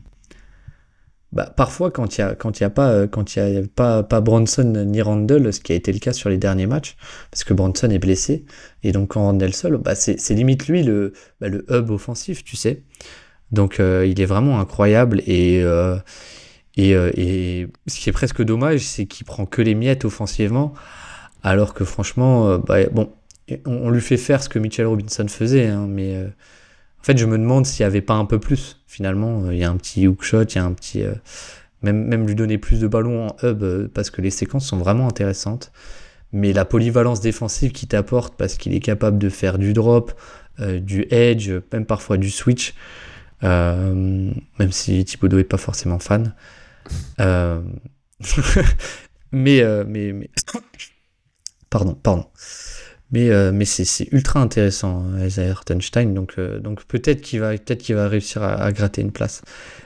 Bah, parfois, quand il n'y a, quand y a, pas, quand y a pas, pas Bronson ni Randall, ce qui a été le cas sur les derniers matchs, parce que Bronson est blessé, et donc quand Randall seul, bah, c'est limite lui le, bah, le hub offensif, tu sais. Donc euh, il est vraiment incroyable, et, euh, et, euh, et, ce qui est presque dommage, c'est qu'il prend que les miettes offensivement, alors que franchement, bah, bon, on, lui fait faire ce que Mitchell Robinson faisait, hein, mais en fait, je me demande s'il n'y avait pas un peu plus. Finalement, euh, il y a un petit hookshot, il y a un petit. Euh, même, même lui donner plus de ballons en hub, euh, parce que les séquences sont vraiment intéressantes. Mais la polyvalence défensive qu'il t'apporte, parce qu'il est capable de faire du drop, du edge, même parfois du switch, même si Thibaudot n'est pas forcément fan. <laughs> mais, mais. Pardon, pardon. Mais, euh, c'est ultra intéressant, Isaiah Hartenstein. Donc, euh, peut-être qu'il va, réussir à, gratter une place.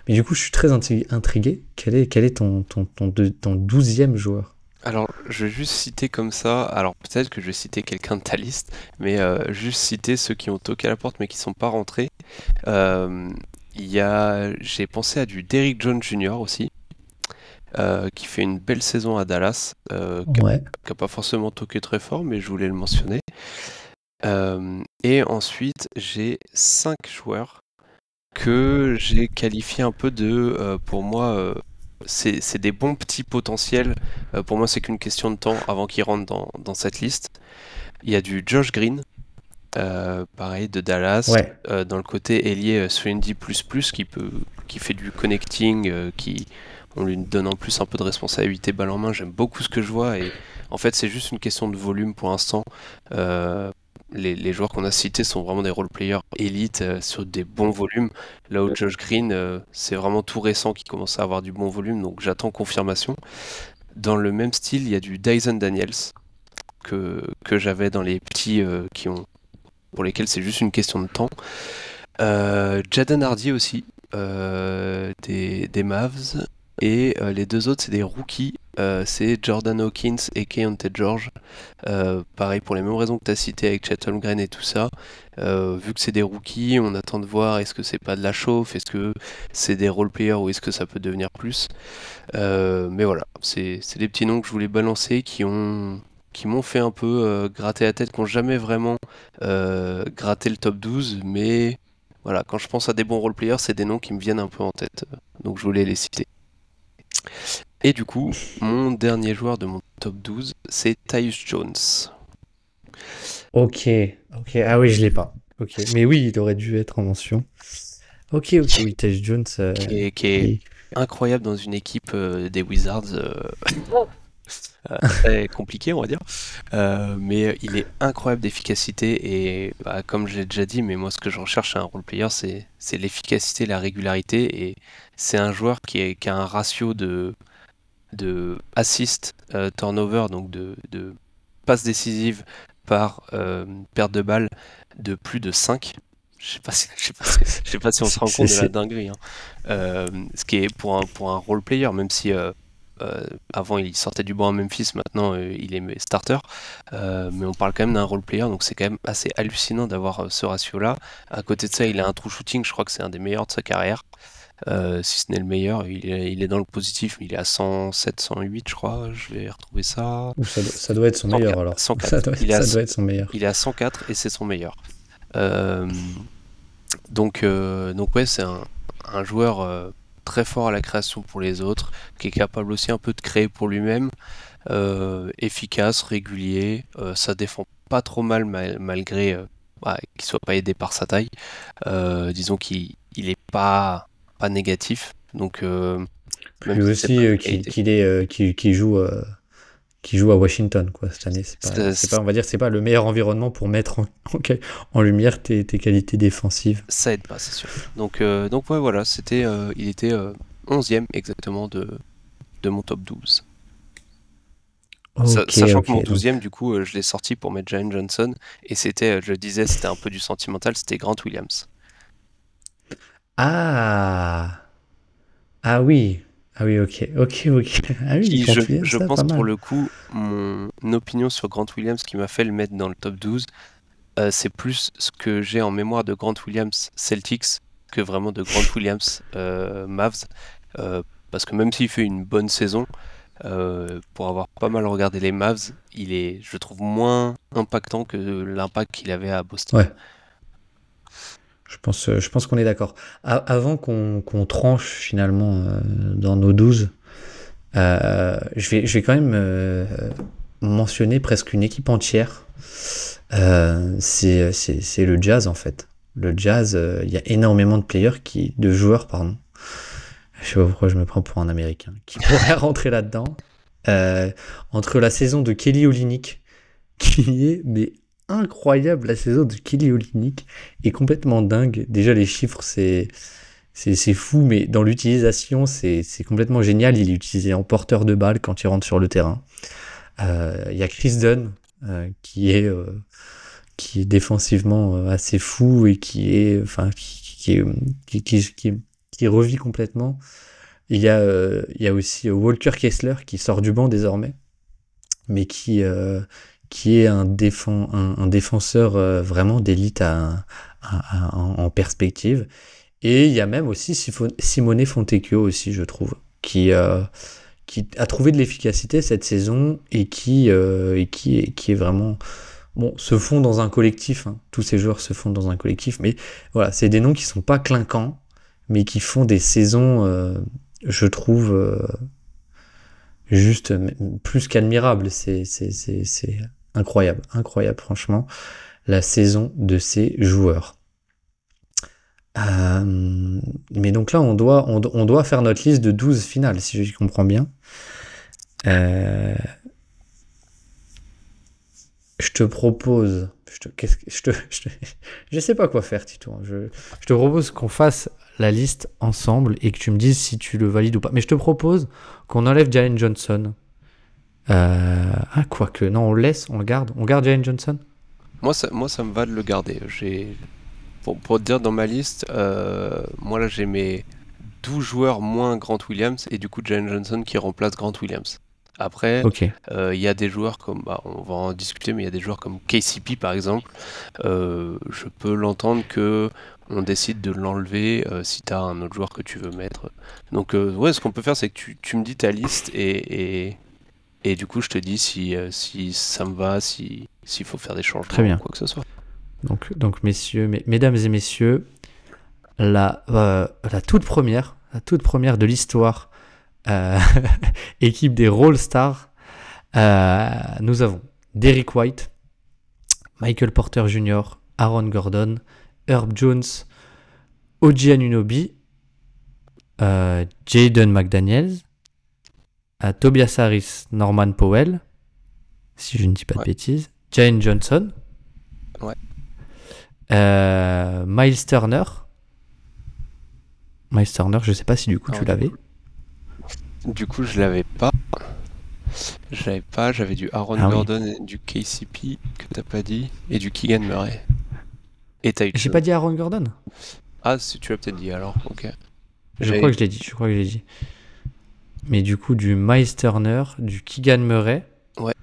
Mais du coup, je suis très intrigué. Quel est, ton, ton, joueur? Alors, je vais juste citer comme ça, alors peut-être que je vais citer quelqu'un de ta liste, mais euh, juste citer ceux qui ont toqué à la porte mais qui sont pas rentrés. J'ai pensé à du Derrick Jones Jr. aussi, euh, qui fait une belle saison à Dallas, euh, qui n'a pas forcément toqué très fort, mais je voulais le mentionner. Euh, et ensuite, j'ai cinq joueurs que j'ai qualifiés un peu de, pour moi, c'est des bons petits potentiels. pour moi, c'est qu'une question de temps avant qu'ils rentrent dans, dans, cette liste. Il y a du Josh Green, pareil, de Dallas, dans le côté ailier 3D++, qui, peut, qui fait du connecting, qui on lui donne en plus un peu de responsabilité balle en main. J'aime beaucoup ce que je vois et en fait c'est juste une question de volume pour l'instant. Euh, les, joueurs qu'on a cités sont vraiment des role-players élites euh, sur des bons volumes. Là où Josh Green, euh, c'est vraiment tout récent qui commence à avoir du bon volume, donc j'attends confirmation. Dans le même style, il y a du Dyson Daniels que, que j'avais dans les petits qui ont pour lesquels c'est juste une question de temps. Jaden Hardy aussi, des, des Mavs. Et euh, les deux autres, c'est des rookies. Euh, c'est Jordan Hawkins et Keontae George. Euh, pareil, pour les mêmes raisons que tu as cité avec Chet Holmgren et tout ça. vu que c'est des rookies, on attend de voir est-ce que c'est pas de la chauffe, est-ce que c'est des role-players ou est-ce que ça peut devenir plus. mais voilà, c'est des petits noms que je voulais balancer qui m'ont fait un peu gratter la tête, qui n'ont jamais vraiment gratté le top 12, mais voilà, quand je pense à des bons role-players, c'est des noms qui me viennent un peu en tête, donc je voulais les citer. Et du coup, mon dernier joueur de mon top 12, c'est Tyus Jones. Ok, ok. Ah oui, je l'ai pas. Ok, mais oui, il aurait dû être en mention. Ok, ok, oui, Tyus Jones. Euh, qui est, incroyable dans une équipe euh, des Wizards. Euh, très compliqué, on va dire. mais il est incroyable d'efficacité et bah, comme j'ai déjà dit, mais moi ce que je recherche à un role player, c'est l'efficacité, la régularité et c'est un joueur qui, est, qui, a un ratio de de assist euh, turnover, donc de, passe décisive par perte de balle de plus de 5. Je sais pas si, je sais pas si, je sais pas si on se rend compte de la dinguerie. Hein. ce qui est pour un, pour un role player, même si euh, avant, il sortait du banc à Memphis, maintenant euh, il est starter. Euh, mais on parle quand même d'un role player, donc c'est quand même assez hallucinant d'avoir ce ratio-là. À côté de ça, il a un true shooting, je crois que c'est un des meilleurs de sa carrière. si ce n'est le meilleur, il est, dans le positif, mais il est à 107, 108, je crois. Je vais retrouver ça. Ça, doit, être son meilleur alors. 104. <laughs> Ça, doit, il être son meilleur. Il est à 104 et c'est son meilleur. donc, donc ouais, c'est un, un, joueur très fort à la création pour les autres, qui est capable aussi un peu de créer pour lui-même, euh, efficace, régulier, euh, ça défend pas trop mal malgré euh, bah, qu'il soit pas aidé par sa taille. disons qu'il il est pas pas négatif, donc même aussi qu'il joue qui joue à Washington quoi cette année. C'est pas, on va dire, c'est pas le meilleur environnement pour mettre en, <laughs> en, lumière tes, tes, qualités défensives. Ça aide pas, c'est sûr. Donc, euh, donc ouais, voilà, c'était, euh, il était 11e euh, exactement de, de mon top 12. Sachant que mon 12e, du coup, je l'ai sorti pour mettre Jane Johnson, et c'était, je le disais, c'était un peu du sentimental, c'était Grant Williams. Ah Ah oui, ah oui, ok, ok, ok. Ah oui, je, pense pour le coup, mon opinion sur Grant Williams qui m'a fait le mettre dans le top 12, euh, c'est plus ce que j'ai en mémoire de Grant Williams Celtics que vraiment de Grant Williams euh, Mavs. Euh, parce que même s'il fait une bonne saison, pour avoir pas mal regardé les Mavs, il est, je trouve, moins impactant que l'impact qu'il avait à Boston. Ouais. Je pense, euh, je pense qu'on est d'accord. Avant qu'on tranche finalement euh, dans nos 12, euh, je, vais, quand même mentionner presque une équipe entière. c'est le jazz en fait. Le jazz, il y a énormément de players, qui, de joueurs, pardon. Je sais pas pourquoi je me prends pour un américain, qui <laughs> pourraient rentrer là-dedans. entre la saison de Kelly Olynyk, qui est mais incroyable la saison de Kelly Olynyk est complètement dingue. Déjà les chiffres c'est c'est fou, mais dans l'utilisation c'est complètement génial. Il est utilisé en porteur de balle quand il rentre sur le terrain. Euh, il y a Chris Dunn euh, qui est euh, qui est défensivement assez fou et qui est enfin qui qui, qui, qui, qui revit complètement. Il y a il y a aussi Walker Kessler qui sort du banc désormais, mais qui qui est un, défenseur euh, vraiment d'élite en perspective. Et il y a même aussi Simone Fontecchio aussi, je trouve, qui, euh, qui a trouvé de l'efficacité cette saison et qui, euh, est vraiment... Bon, se font dans un collectif, hein. tous ces joueurs se font dans un collectif, mais voilà, c'est des noms qui sont pas clinquants, mais qui font des saisons, je trouve, juste plus qu'admirables. C'est Incroyable, incroyable, franchement, la saison de ces joueurs. Euh, mais donc là, on doit, on, doit faire notre liste de 12 finales, si je comprends bien. Euh, je te propose. Je, te, <laughs> sais pas quoi faire, Tito. Hein. Je, je te propose qu'on fasse la liste ensemble et que tu me dises si tu le valides ou pas. Mais je te propose qu'on enlève Jalen Johnson euh, ah, quoique, non, on le laisse, on le garde. On garde Jalen Johnson? Moi ça, moi, ça me va de le garder. J'ai, pour, pour, te dire, dans ma liste, euh, moi là, j'ai mes 12 joueurs moins Grant Williams et du coup Jalen Johnson qui remplace Grant Williams. Après, euh, il y a des joueurs comme, bah, on va en discuter, mais il y a des joueurs comme KCP par exemple. je peux l'entendre que on décide de l'enlever si tu as un autre joueur que tu veux mettre. Donc, ouais, ce qu'on peut faire, c'est que tu, tu, me dis ta liste et, et, et du coup, je te dis si, euh, si ça me va, s'il faut faire des changements Très bien. quoi que ce soit. Donc, donc messieurs, mesdames et messieurs, la, euh, la toute première, la toute première de l'histoire euh, <laughs> équipe des Roll Stars, nous avons Derek White, Michael Porter Jr., Aaron Gordon, Herb Jones, Oji Anunobi, Jaden McDaniels, à Tobias Harris, Norman Powell, si je ne dis pas de bêtises, Jane Johnson, ouais. euh, Miles Turner. Miles Turner, je sais pas si du coup tu l'avais. Du coup, je l'avais pas. J'avais pas, j'avais du Aaron Ah oui. Gordon et du KCP que t'as pas dit, et du Keegan Murray. Et t'as eu. J'ai pas dit Aaron Gordon Ah, si tu l'as peut-être dit alors, ok. Je crois que je l'ai dit, je crois que je l'ai dit. Mais du coup, du Miles Turner, du Keegan Murray. Ouais.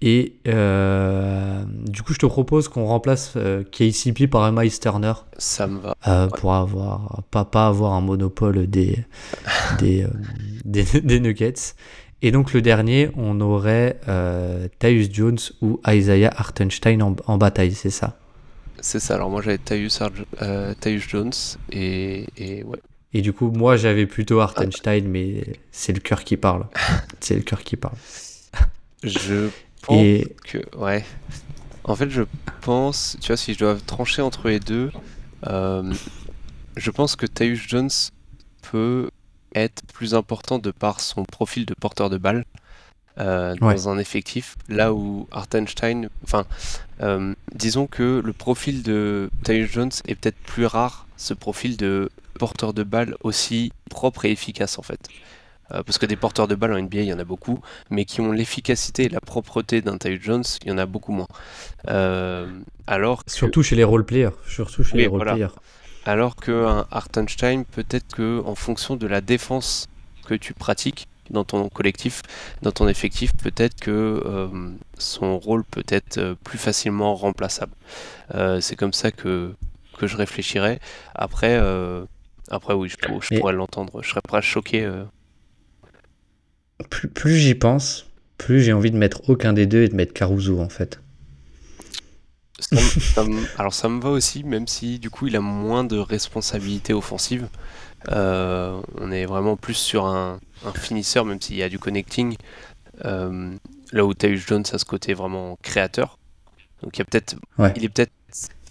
Et euh, du coup, je te propose qu'on remplace euh, KCP par un Miles Turner Ça me va. euh, pour avoir pas, pas avoir un monopole des <laughs> des, des, des Nuggets. Et donc le dernier, on aurait euh, Tyus Jones ou Isaiah Hartenstein en, en bataille, c'est ça? C'est ça, alors moi j'avais Tyus, Tyus Jones, et, et ouais. Et du coup, moi j'avais plutôt Hartenstein, mais c'est le cœur qui parle. C'est le cœur qui parle. Je <laughs> pense Et que. Ouais. En fait, je pense, tu vois, si je dois trancher entre les deux, euh, je pense que Tyus Jones peut être plus important de par son profil de porteur de balle euh, dans Ouais. un effectif, là où Hartenstein, enfin, euh, disons que le profil de Tyus Jones est peut-être plus rare, ce profil de porteur de balle aussi propre et efficace en fait. Euh, parce que des porteurs de balle en NBA, il y en a beaucoup, mais qui ont l'efficacité et la propreté d'un Tyus Jones, il y en a beaucoup moins. Euh, alors que- surtout chez les role-players. Surtout chez Oui, les voilà. role-players. alors qu'un Hartenstein, peut-être que en fonction de la défense que tu pratiques dans ton collectif, dans ton effectif, peut-être que euh, son rôle peut être plus facilement remplaçable. C'est comme ça que, que je réfléchirais. Après, euh, après oui, je, pourrais l'entendre. Je serais pas choqué. euh. Plus, plus j'y pense, plus j'ai envie de mettre aucun des deux et de mettre Caruso en fait. Ça <laughs> ça alors ça me va aussi, même si du coup il a moins de responsabilités offensives. Euh, on est vraiment plus sur un, un finisseur, même s'il y a du connecting. Euh, là où Tyus Jones a ce côté vraiment créateur. Donc il y a peut-être, Ouais. il est peut-être,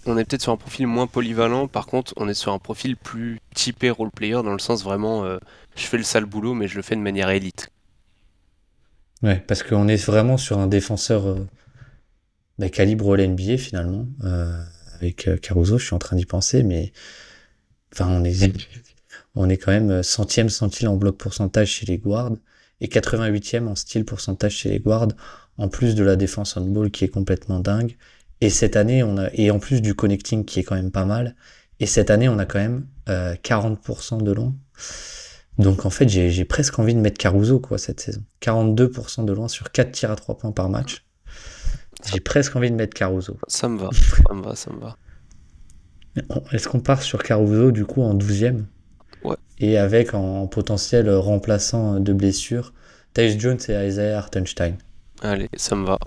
on est peut-être sur un profil moins polyvalent. Par contre, on est sur un profil plus typé role player dans le sens vraiment, euh, je fais le sale boulot, mais je le fais de manière élite. Ouais, parce qu'on est vraiment sur un défenseur euh, bah, calibre l'NBA finalement. Euh, avec euh, Caruso, je suis en train d'y penser, mais enfin, on est, <laughs> on est quand même centième centile en bloc pourcentage chez les guards et 88e en style pourcentage chez les guards, en plus de la défense on ball qui est complètement dingue. Et cette année, on a, et en plus du connecting qui est quand même pas mal. Et cette année, on a quand même euh, 40% de long. Donc en fait, j'ai presque envie de mettre Caruso quoi cette saison. 42% de loin sur 4 tirs à 3 points par match. J'ai presque envie de mettre Caruso. Ça me va, ça me va, ça me va. Est-ce qu'on part sur Caruso du coup en 12e Ouais. Et avec en potentiel remplaçant de blessure Tyus Jones et Isaiah Hartenstein. Allez, ça me va.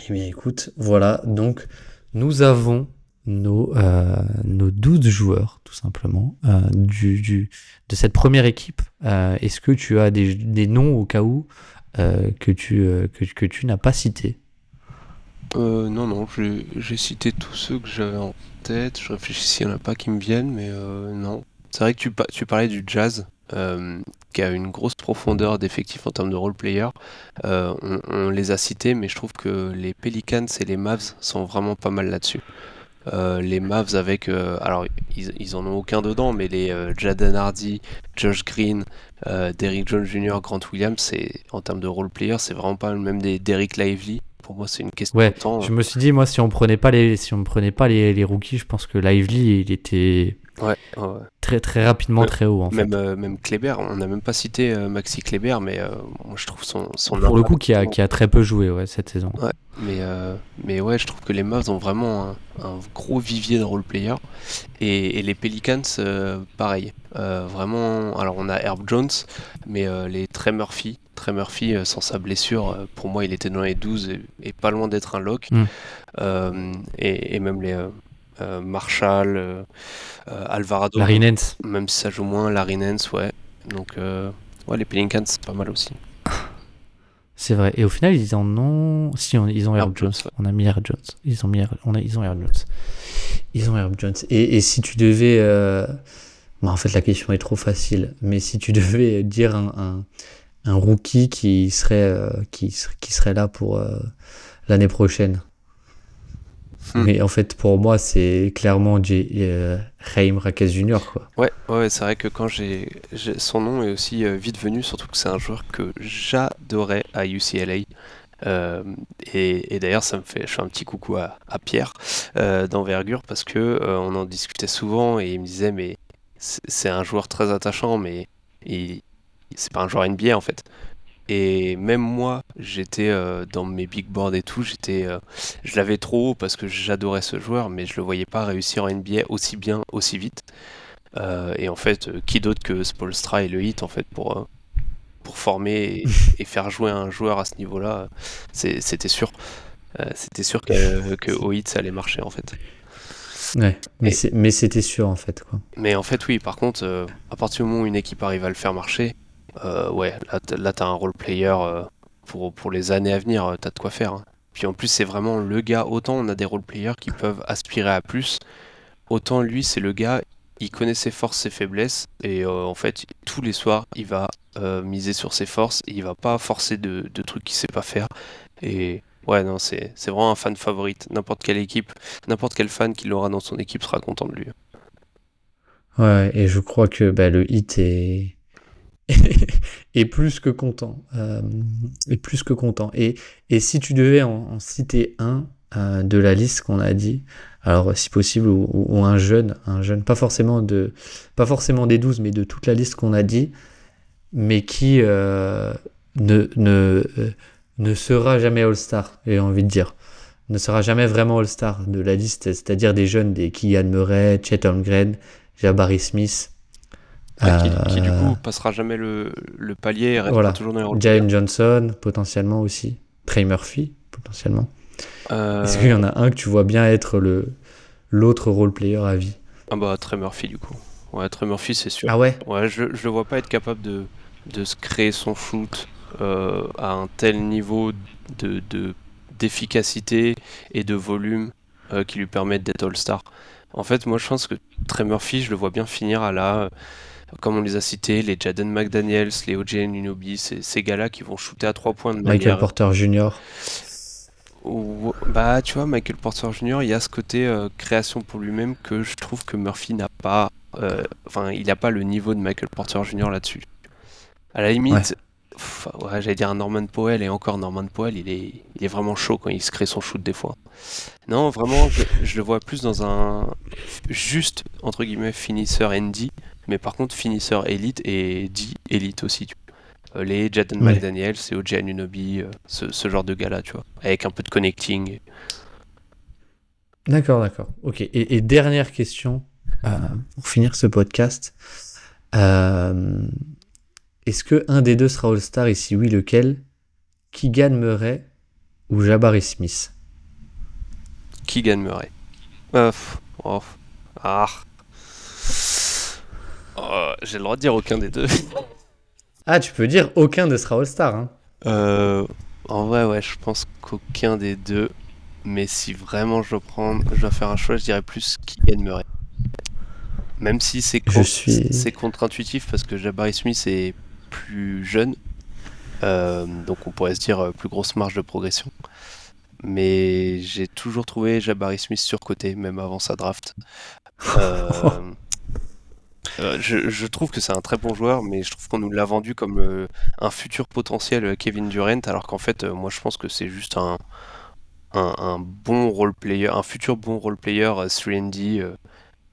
Eh bien écoute, voilà, donc nous avons nos, euh, nos 12 joueurs, tout simplement, euh, de cette première équipe. Euh, Est-ce que tu as des, des noms au cas où euh, que tu, que, que tu n'as pas cités? Euh, non, non, j'ai cité tous ceux que j'avais en tête. Je réfléchis s'il n'y en a pas qui me viennent, mais euh, non. C'est vrai que tu, tu parlais du jazz, euh, qui a une grosse profondeur d'effectifs en termes de role player. Euh, on, on les a cités, mais je trouve que les Pelicans et les Mavs sont vraiment pas mal là-dessus. Euh, les Mavs avec, alors ils, ils en ont aucun dedans, mais les Jaden Hardy, Josh Green, Derrick Jones Jr., Grant Williams, c'est en termes de role player, c'est vraiment pas le même des Derrick Lively. Pour moi, c'est une question Ouais, de temps. Je me suis dit, moi, si on prenait pas les, si on prenait pas les, les rookies, je pense que Lively, il était Ouais, très, très rapidement Ouais, très haut, en fait. Même, euh, même Kleber, on n'a même pas cité euh, Maxi Kleber, mais euh, moi je trouve son, son Pour le coup, qui a, qui a très peu joué ouais, cette saison. Ouais, mais, mais ouais, je trouve que les Mavs ont vraiment un, un gros vivier de role player. Et, et les Pelicans, pareil. Vraiment, alors on a Herb Jones, mais les Trey Murphy, Trey Murphy, sans sa blessure, pour moi, il était dans les 12 et, et pas loin d'être un lock. Mm. Et, et même les euh, Marshall, euh, euh, Alvarado, Larry Nance. même si ça joue moins, Larry Nance, ouais. Donc, ouais, les Pelicans, c'est pas mal aussi. C'est vrai. Et au final, ils en ont. Si, on- ils ont Herb Herb Jones. On a mis Herb Jones. Ils ont mis Herb- on a, ils ont Herb Jones. Ils ont Herb Jones. Et, et si tu devais. bah, en fait, la question est trop facile. Mais si tu <laughs> devais dire un, un, un rookie qui serait, qui, ser- qui serait là pour l'année prochaine. Hmm. Mais en fait, pour moi, c'est clairement J- euh, Chaim Rakes Jr. Quoi. Ouais, ouais, c'est vrai que quand j'ai son nom est aussi euh, vite venu, surtout que c'est un joueur que j'adorais à UCLA. Euh, et et d'ailleurs, ça me fait, je fais un petit coucou à, à Pierre euh, d'envergure parce que on en discutait souvent et il me disait mais c'est un joueur très attachant, mais c'est pas un joueur NBA en fait. Et même moi, j'étais euh, dans mes big boards et tout, j'étais, euh, je l'avais trop haut parce que j'adorais ce joueur, mais je le voyais pas réussir en NBA aussi bien, aussi vite. Euh, et en fait, qui d'autre que Spolstra et le Hit en fait pour, pour former et, <laughs> et faire jouer un joueur à ce niveau-là, c'était sûr. C'était sûr que, que au Hit ça allait marcher en fait. Ouais, mais c'était sûr en fait. Quoi. Mais en fait, oui, par contre, à partir du moment où une équipe arrive à le faire marcher, euh, ouais, là, t'as un role player euh, pour, pour les années à venir, euh, t'as de quoi faire. hein. Puis en plus, c'est vraiment le gars, autant on a des role players qui peuvent aspirer à plus, autant lui, c'est le gars, il connaît ses forces, ses faiblesses, et en fait, tous les soirs, il va miser sur ses forces, il va pas forcer de, de trucs qu'il sait pas faire. Et ouais, non, c'est c'est vraiment un fan favorite. N'importe quelle équipe, n'importe quel fan qui l'aura dans son équipe sera content de lui. Ouais, et je crois que bah, le hit est... <laughs> est plus que content. Euh, est plus que content. Et, et si tu devais en, citer un euh, de la liste qu'on a dit, alors si possible, ou, un jeune, un jeune, pas forcément, de, pas forcément des 12, mais de toute la liste qu'on a dit, mais qui euh, ne, ne, euh, ne sera jamais All-Star, j'ai envie de dire. Ne sera jamais vraiment All-Star de la liste, c'est-à-dire des jeunes, des Keegan Murray, Chet Holmgren, Jabari Smith, Ah, qui, qui, du euh, coup passera jamais le, le palier et restera Voilà. toujours dans les. Jalen Johnson, potentiellement aussi, Trey Murphy, potentiellement. Euh, Est-ce qu'il y en a un que tu vois bien être le l'autre role player à vie? Ah bah Trey Murphy du coup. Ouais, Trey Murphy c'est sûr. Ah ouais? Ouais, je, je le vois pas être capable de, de se créer son shoot euh, à un tel niveau de de- d'efficacité et de volume euh, qui lui permettent d'être All-Star. En fait, moi je pense que Trey Murphy, je le vois bien finir à la, euh, comme on les a cités, les Jaden McDaniels, les OJ Anunoby, ces, gars-là qui vont shooter à trois points de Michael manière Porter Jr. Bah, tu vois, Michael Porter Jr., il y a ce côté euh, création pour lui-même que je trouve que Murphy n'a pas. euh, Enfin, il n'a pas le niveau de Michael Porter Jr. là-dessus. À la limite, Ouais. pff, ouais, j'allais dire un Norman Powell, et encore Norman Powell, il est, il est vraiment chaud quand il se crée son shoot des fois. Non, vraiment, je, je le vois plus dans un juste, entre guillemets, finisseur ND, mais par contre, finisseur élite et D élite aussi. tu vois. Euh, les Jaden Ouais. McDaniels, c'est OJ Anunoby, euh, ce, ce genre de gars-là, tu vois, avec un peu de connecting. D'accord, d'accord. Ok. Et, et dernière question euh, pour finir ce podcast. Euh, Est-ce que un des deux sera All-Star et si oui, lequel? Keegan Murray ou Jabari Smith? Keegan Murray. Euh, oh, ah. Oh, J'ai le droit de dire aucun des deux. <laughs> Ah, tu peux dire aucun ne sera All-Star. Hein. Euh, en vrai, ouais, je pense qu'aucun des deux. Mais si vraiment je dois prendre, je dois faire un choix, je dirais plus Keegan Murray. Même si c'est Je con- suis- c'est contre-intuitif parce que Jabari Smith est plus jeune. Euh, donc on pourrait se dire euh, plus grosse marge de progression. Mais j'ai toujours trouvé Jabari Smith surcoté, même avant sa draft. <laughs> Euh, euh, je, trouve que c'est un très bon joueur, mais je trouve qu'on nous l'a vendu comme euh, un futur potentiel euh, Kevin Durant, alors qu'en fait, moi je pense que c'est juste un, bon role player, un futur bon role player euh, 3D, euh,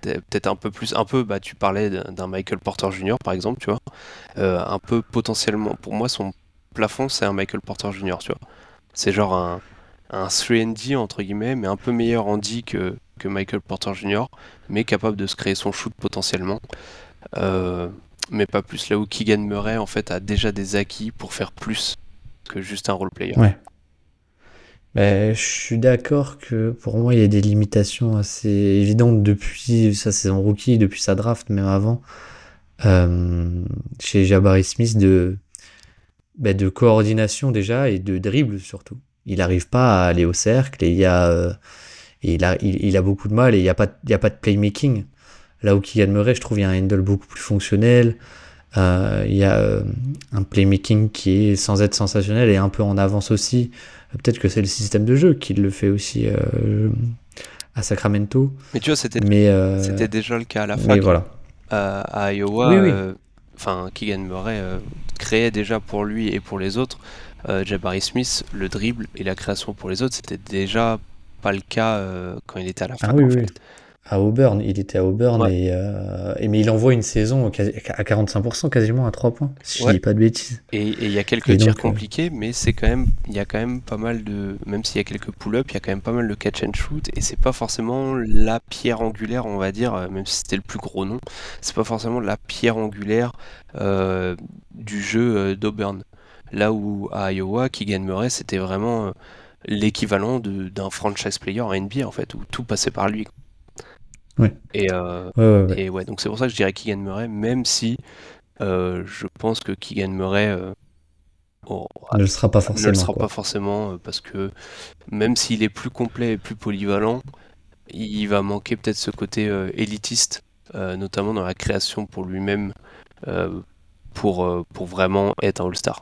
peut- peut-être un peu plus, un peu, bah tu parlais d'un Michael Porter Jr. par exemple, tu vois, un peu potentiellement, pour moi son plafond c'est un Michael Porter Jr. Tu vois, c'est genre un, un 3D entre guillemets, mais un peu meilleur en D que, que Michael Porter Jr., mais capable de se créer son shoot potentiellement. Euh, mais pas plus là où Keegan Murray en fait a déjà des acquis pour faire plus que juste un role player. Ouais. Ben, je suis d'accord que pour moi, il y a des limitations assez évidentes depuis sa saison rookie, depuis sa draft, même avant, euh, chez Jabari Smith, de, ben, de coordination déjà et de dribble surtout. Il n'arrive pas à aller au cercle et il, y a, euh, et il, a, il, il a beaucoup de mal et il n'y a, pas de- il y a pas de playmaking. Là où Kylian Murray, je trouve, il y a un handle beaucoup plus fonctionnel. Euh, il y a euh, un playmaking qui est sans être sensationnel et un peu en avance aussi. Peut-être que c'est le système de jeu qui le fait aussi. euh, à Sacramento. Mais tu vois, c'était c'était déjà le cas à la fac. voilà. à, à Iowa, Oui, oui. enfin Keegan Murray créait déjà pour lui et pour les autres. Jabari Smith, le dribble et la création pour les autres, c'était déjà pas le cas euh, quand il était à la. Ah oui, en oui. fait. À Auburn, il était à Auburn Ouais. et, euh, et mais il envoie une saison à 45% quasiment à 3 points, si Ouais. je dis pas de bêtises. Et il y a quelques tirs euh, compliqués, mais c'est quand même, il y a quand même pas mal de, même s'il y a quelques pull-ups, il y a quand même pas mal de catch and shoot, et c'est pas forcément la pierre angulaire, on va dire, même si c'était le plus gros nom, c'est pas forcément la pierre angulaire euh, du jeu d'Auburn. Là où à Iowa, Keegan Murray, c'était vraiment l'équivalent d'un franchise player en NBA en fait, où tout passait par lui. Ouais. Et, euh, Ouais, et ouais, donc c'est pour ça que je dirais Keegan Murray, même si euh, je pense que Keegan Murray euh, aura- Ne le sera pas ne forcément. le sera quoi. pas forcément parce que même s'il est plus complet et plus polyvalent, il va manquer peut-être ce côté élitiste, notamment dans la création pour lui-même, pour, pour vraiment être un All-Star.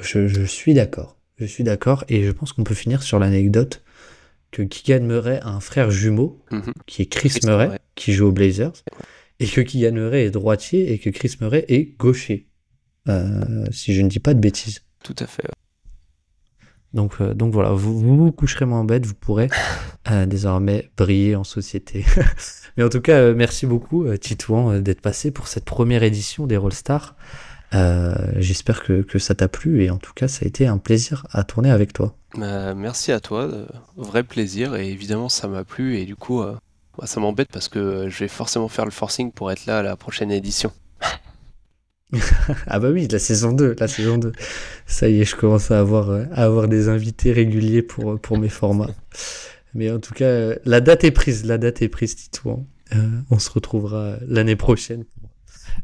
Je, je suis d'accord. Je suis d'accord et je pense qu'on peut finir sur l'anecdote que Keegan Murray a un frère jumeau Mhm. qui est Chris, Chris Murray, Murray. qui joue aux Blazers et que Keegan Murray est droitier et que Chris Murray est gaucher. Euh, si je ne dis pas de bêtises. Tout à fait. Donc, euh, donc voilà, vous, vous vous coucherez moins bête, vous pourrez euh, désormais briller en société. <laughs> Mais en tout cas, merci beaucoup Titouan d'être passé pour cette première édition des Rollstars. Euh, J'espère que, que ça t'a plu et en tout cas, ça a été un plaisir à tourner avec toi. Bah, merci à toi, euh, vrai plaisir et évidemment ça m'a plu et du coup euh, ça m'embête parce que je vais forcément faire le forcing pour être là à la prochaine édition. <laughs> <laughs> Ah bah oui, la saison 2, la saison 2. Ça y est, je commence à avoir, à avoir des invités réguliers pour, pour mes formats. Mais en tout cas, la date est prise, la date est prise, Titouan. Euh, on se retrouvera l'année prochaine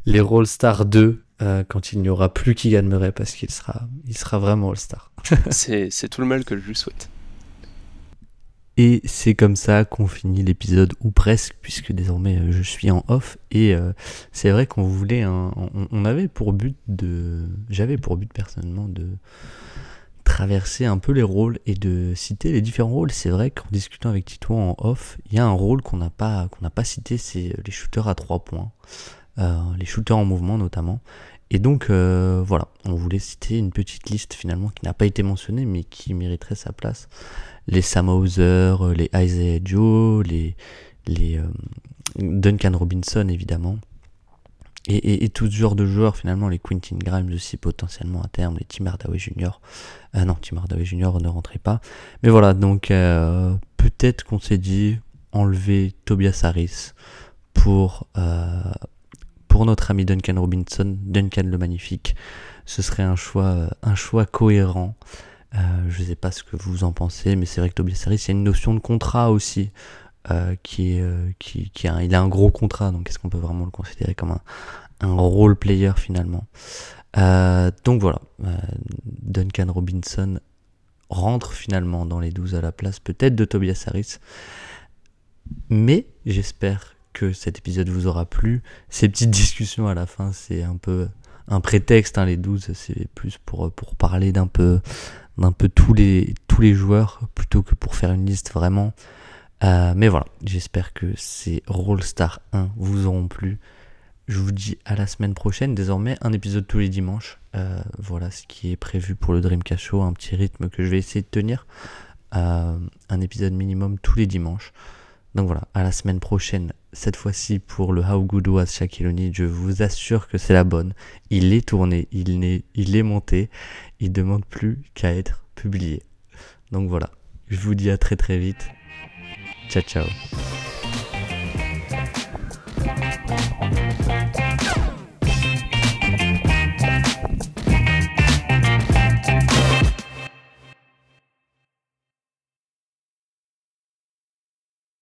les Roll Star 2, euh, quand il n'y aura plus qui gagnerait parce qu'il sera, il sera vraiment All-Star. <laughs> C'est c'est tout le mal que je lui souhaite. Et c'est comme ça qu'on finit l'épisode, ou presque, puisque désormais euh, je suis en off. Et euh, c'est vrai qu'on voulait un. On, on avait pour but de. J'avais pour but personnellement de traverser un peu les rôles et de citer les différents rôles. C'est vrai qu'en discutant avec Tito en off, il y a un rôle qu'on n'a pas, qu'on n'a pas cité, c'est les shooters à trois points. Euh, les shooters en mouvement notamment. Et donc euh, voilà, on voulait citer une petite liste finalement qui n'a pas été mentionnée mais qui mériterait sa place les Sam Hauser, les Isaiah Joe, les, les euh, Duncan Robinson évidemment, et, et, et, tout ce genre de joueurs finalement, les Quentin Grimes aussi potentiellement à terme, les Tim Hardaway Jr. Euh, non, Tim Hardaway Jr. ne rentrait pas. Mais voilà, donc euh, peut-être qu'on s'est dit enlever Tobias Harris pour, euh, pour notre ami Duncan Robinson, Duncan le magnifique. Ce serait un choix, un choix cohérent. Euh, je ne sais pas ce que vous en pensez, mais c'est vrai que Tobias Harris, il y a une notion de contrat aussi, euh, qui euh, qui, il a un gros contrat, donc est-ce qu'on peut vraiment le considérer comme un, role player finalement? Euh, Donc voilà, Duncan Robinson rentre finalement dans les 12 à la place peut-être de Tobias Harris, mais j'espère que cet épisode vous aura plu. Ces petites <laughs> discussions à la fin, c'est un peu un prétexte, hein, les 12, c'est plus pour, parler d'un peu d'un tous les, joueurs plutôt que pour faire une liste vraiment. Euh, mais voilà, j'espère que ces Rollstar 1 vous auront plu. Je vous dis à la semaine prochaine. Désormais, un épisode tous les dimanches. Euh, voilà ce qui est prévu pour le Dreamcast Show. Un petit rythme que je vais essayer de tenir. Euh, un épisode minimum tous les dimanches. Donc voilà, à la semaine prochaine. Cette fois-ci pour le How Good Was Shaquille O'Neal. Je vous assure que c'est la bonne. Il est tourné, il est, monté. Il demande plus qu'à être publié. Donc voilà, je vous dis à très très vite. Ciao ciao.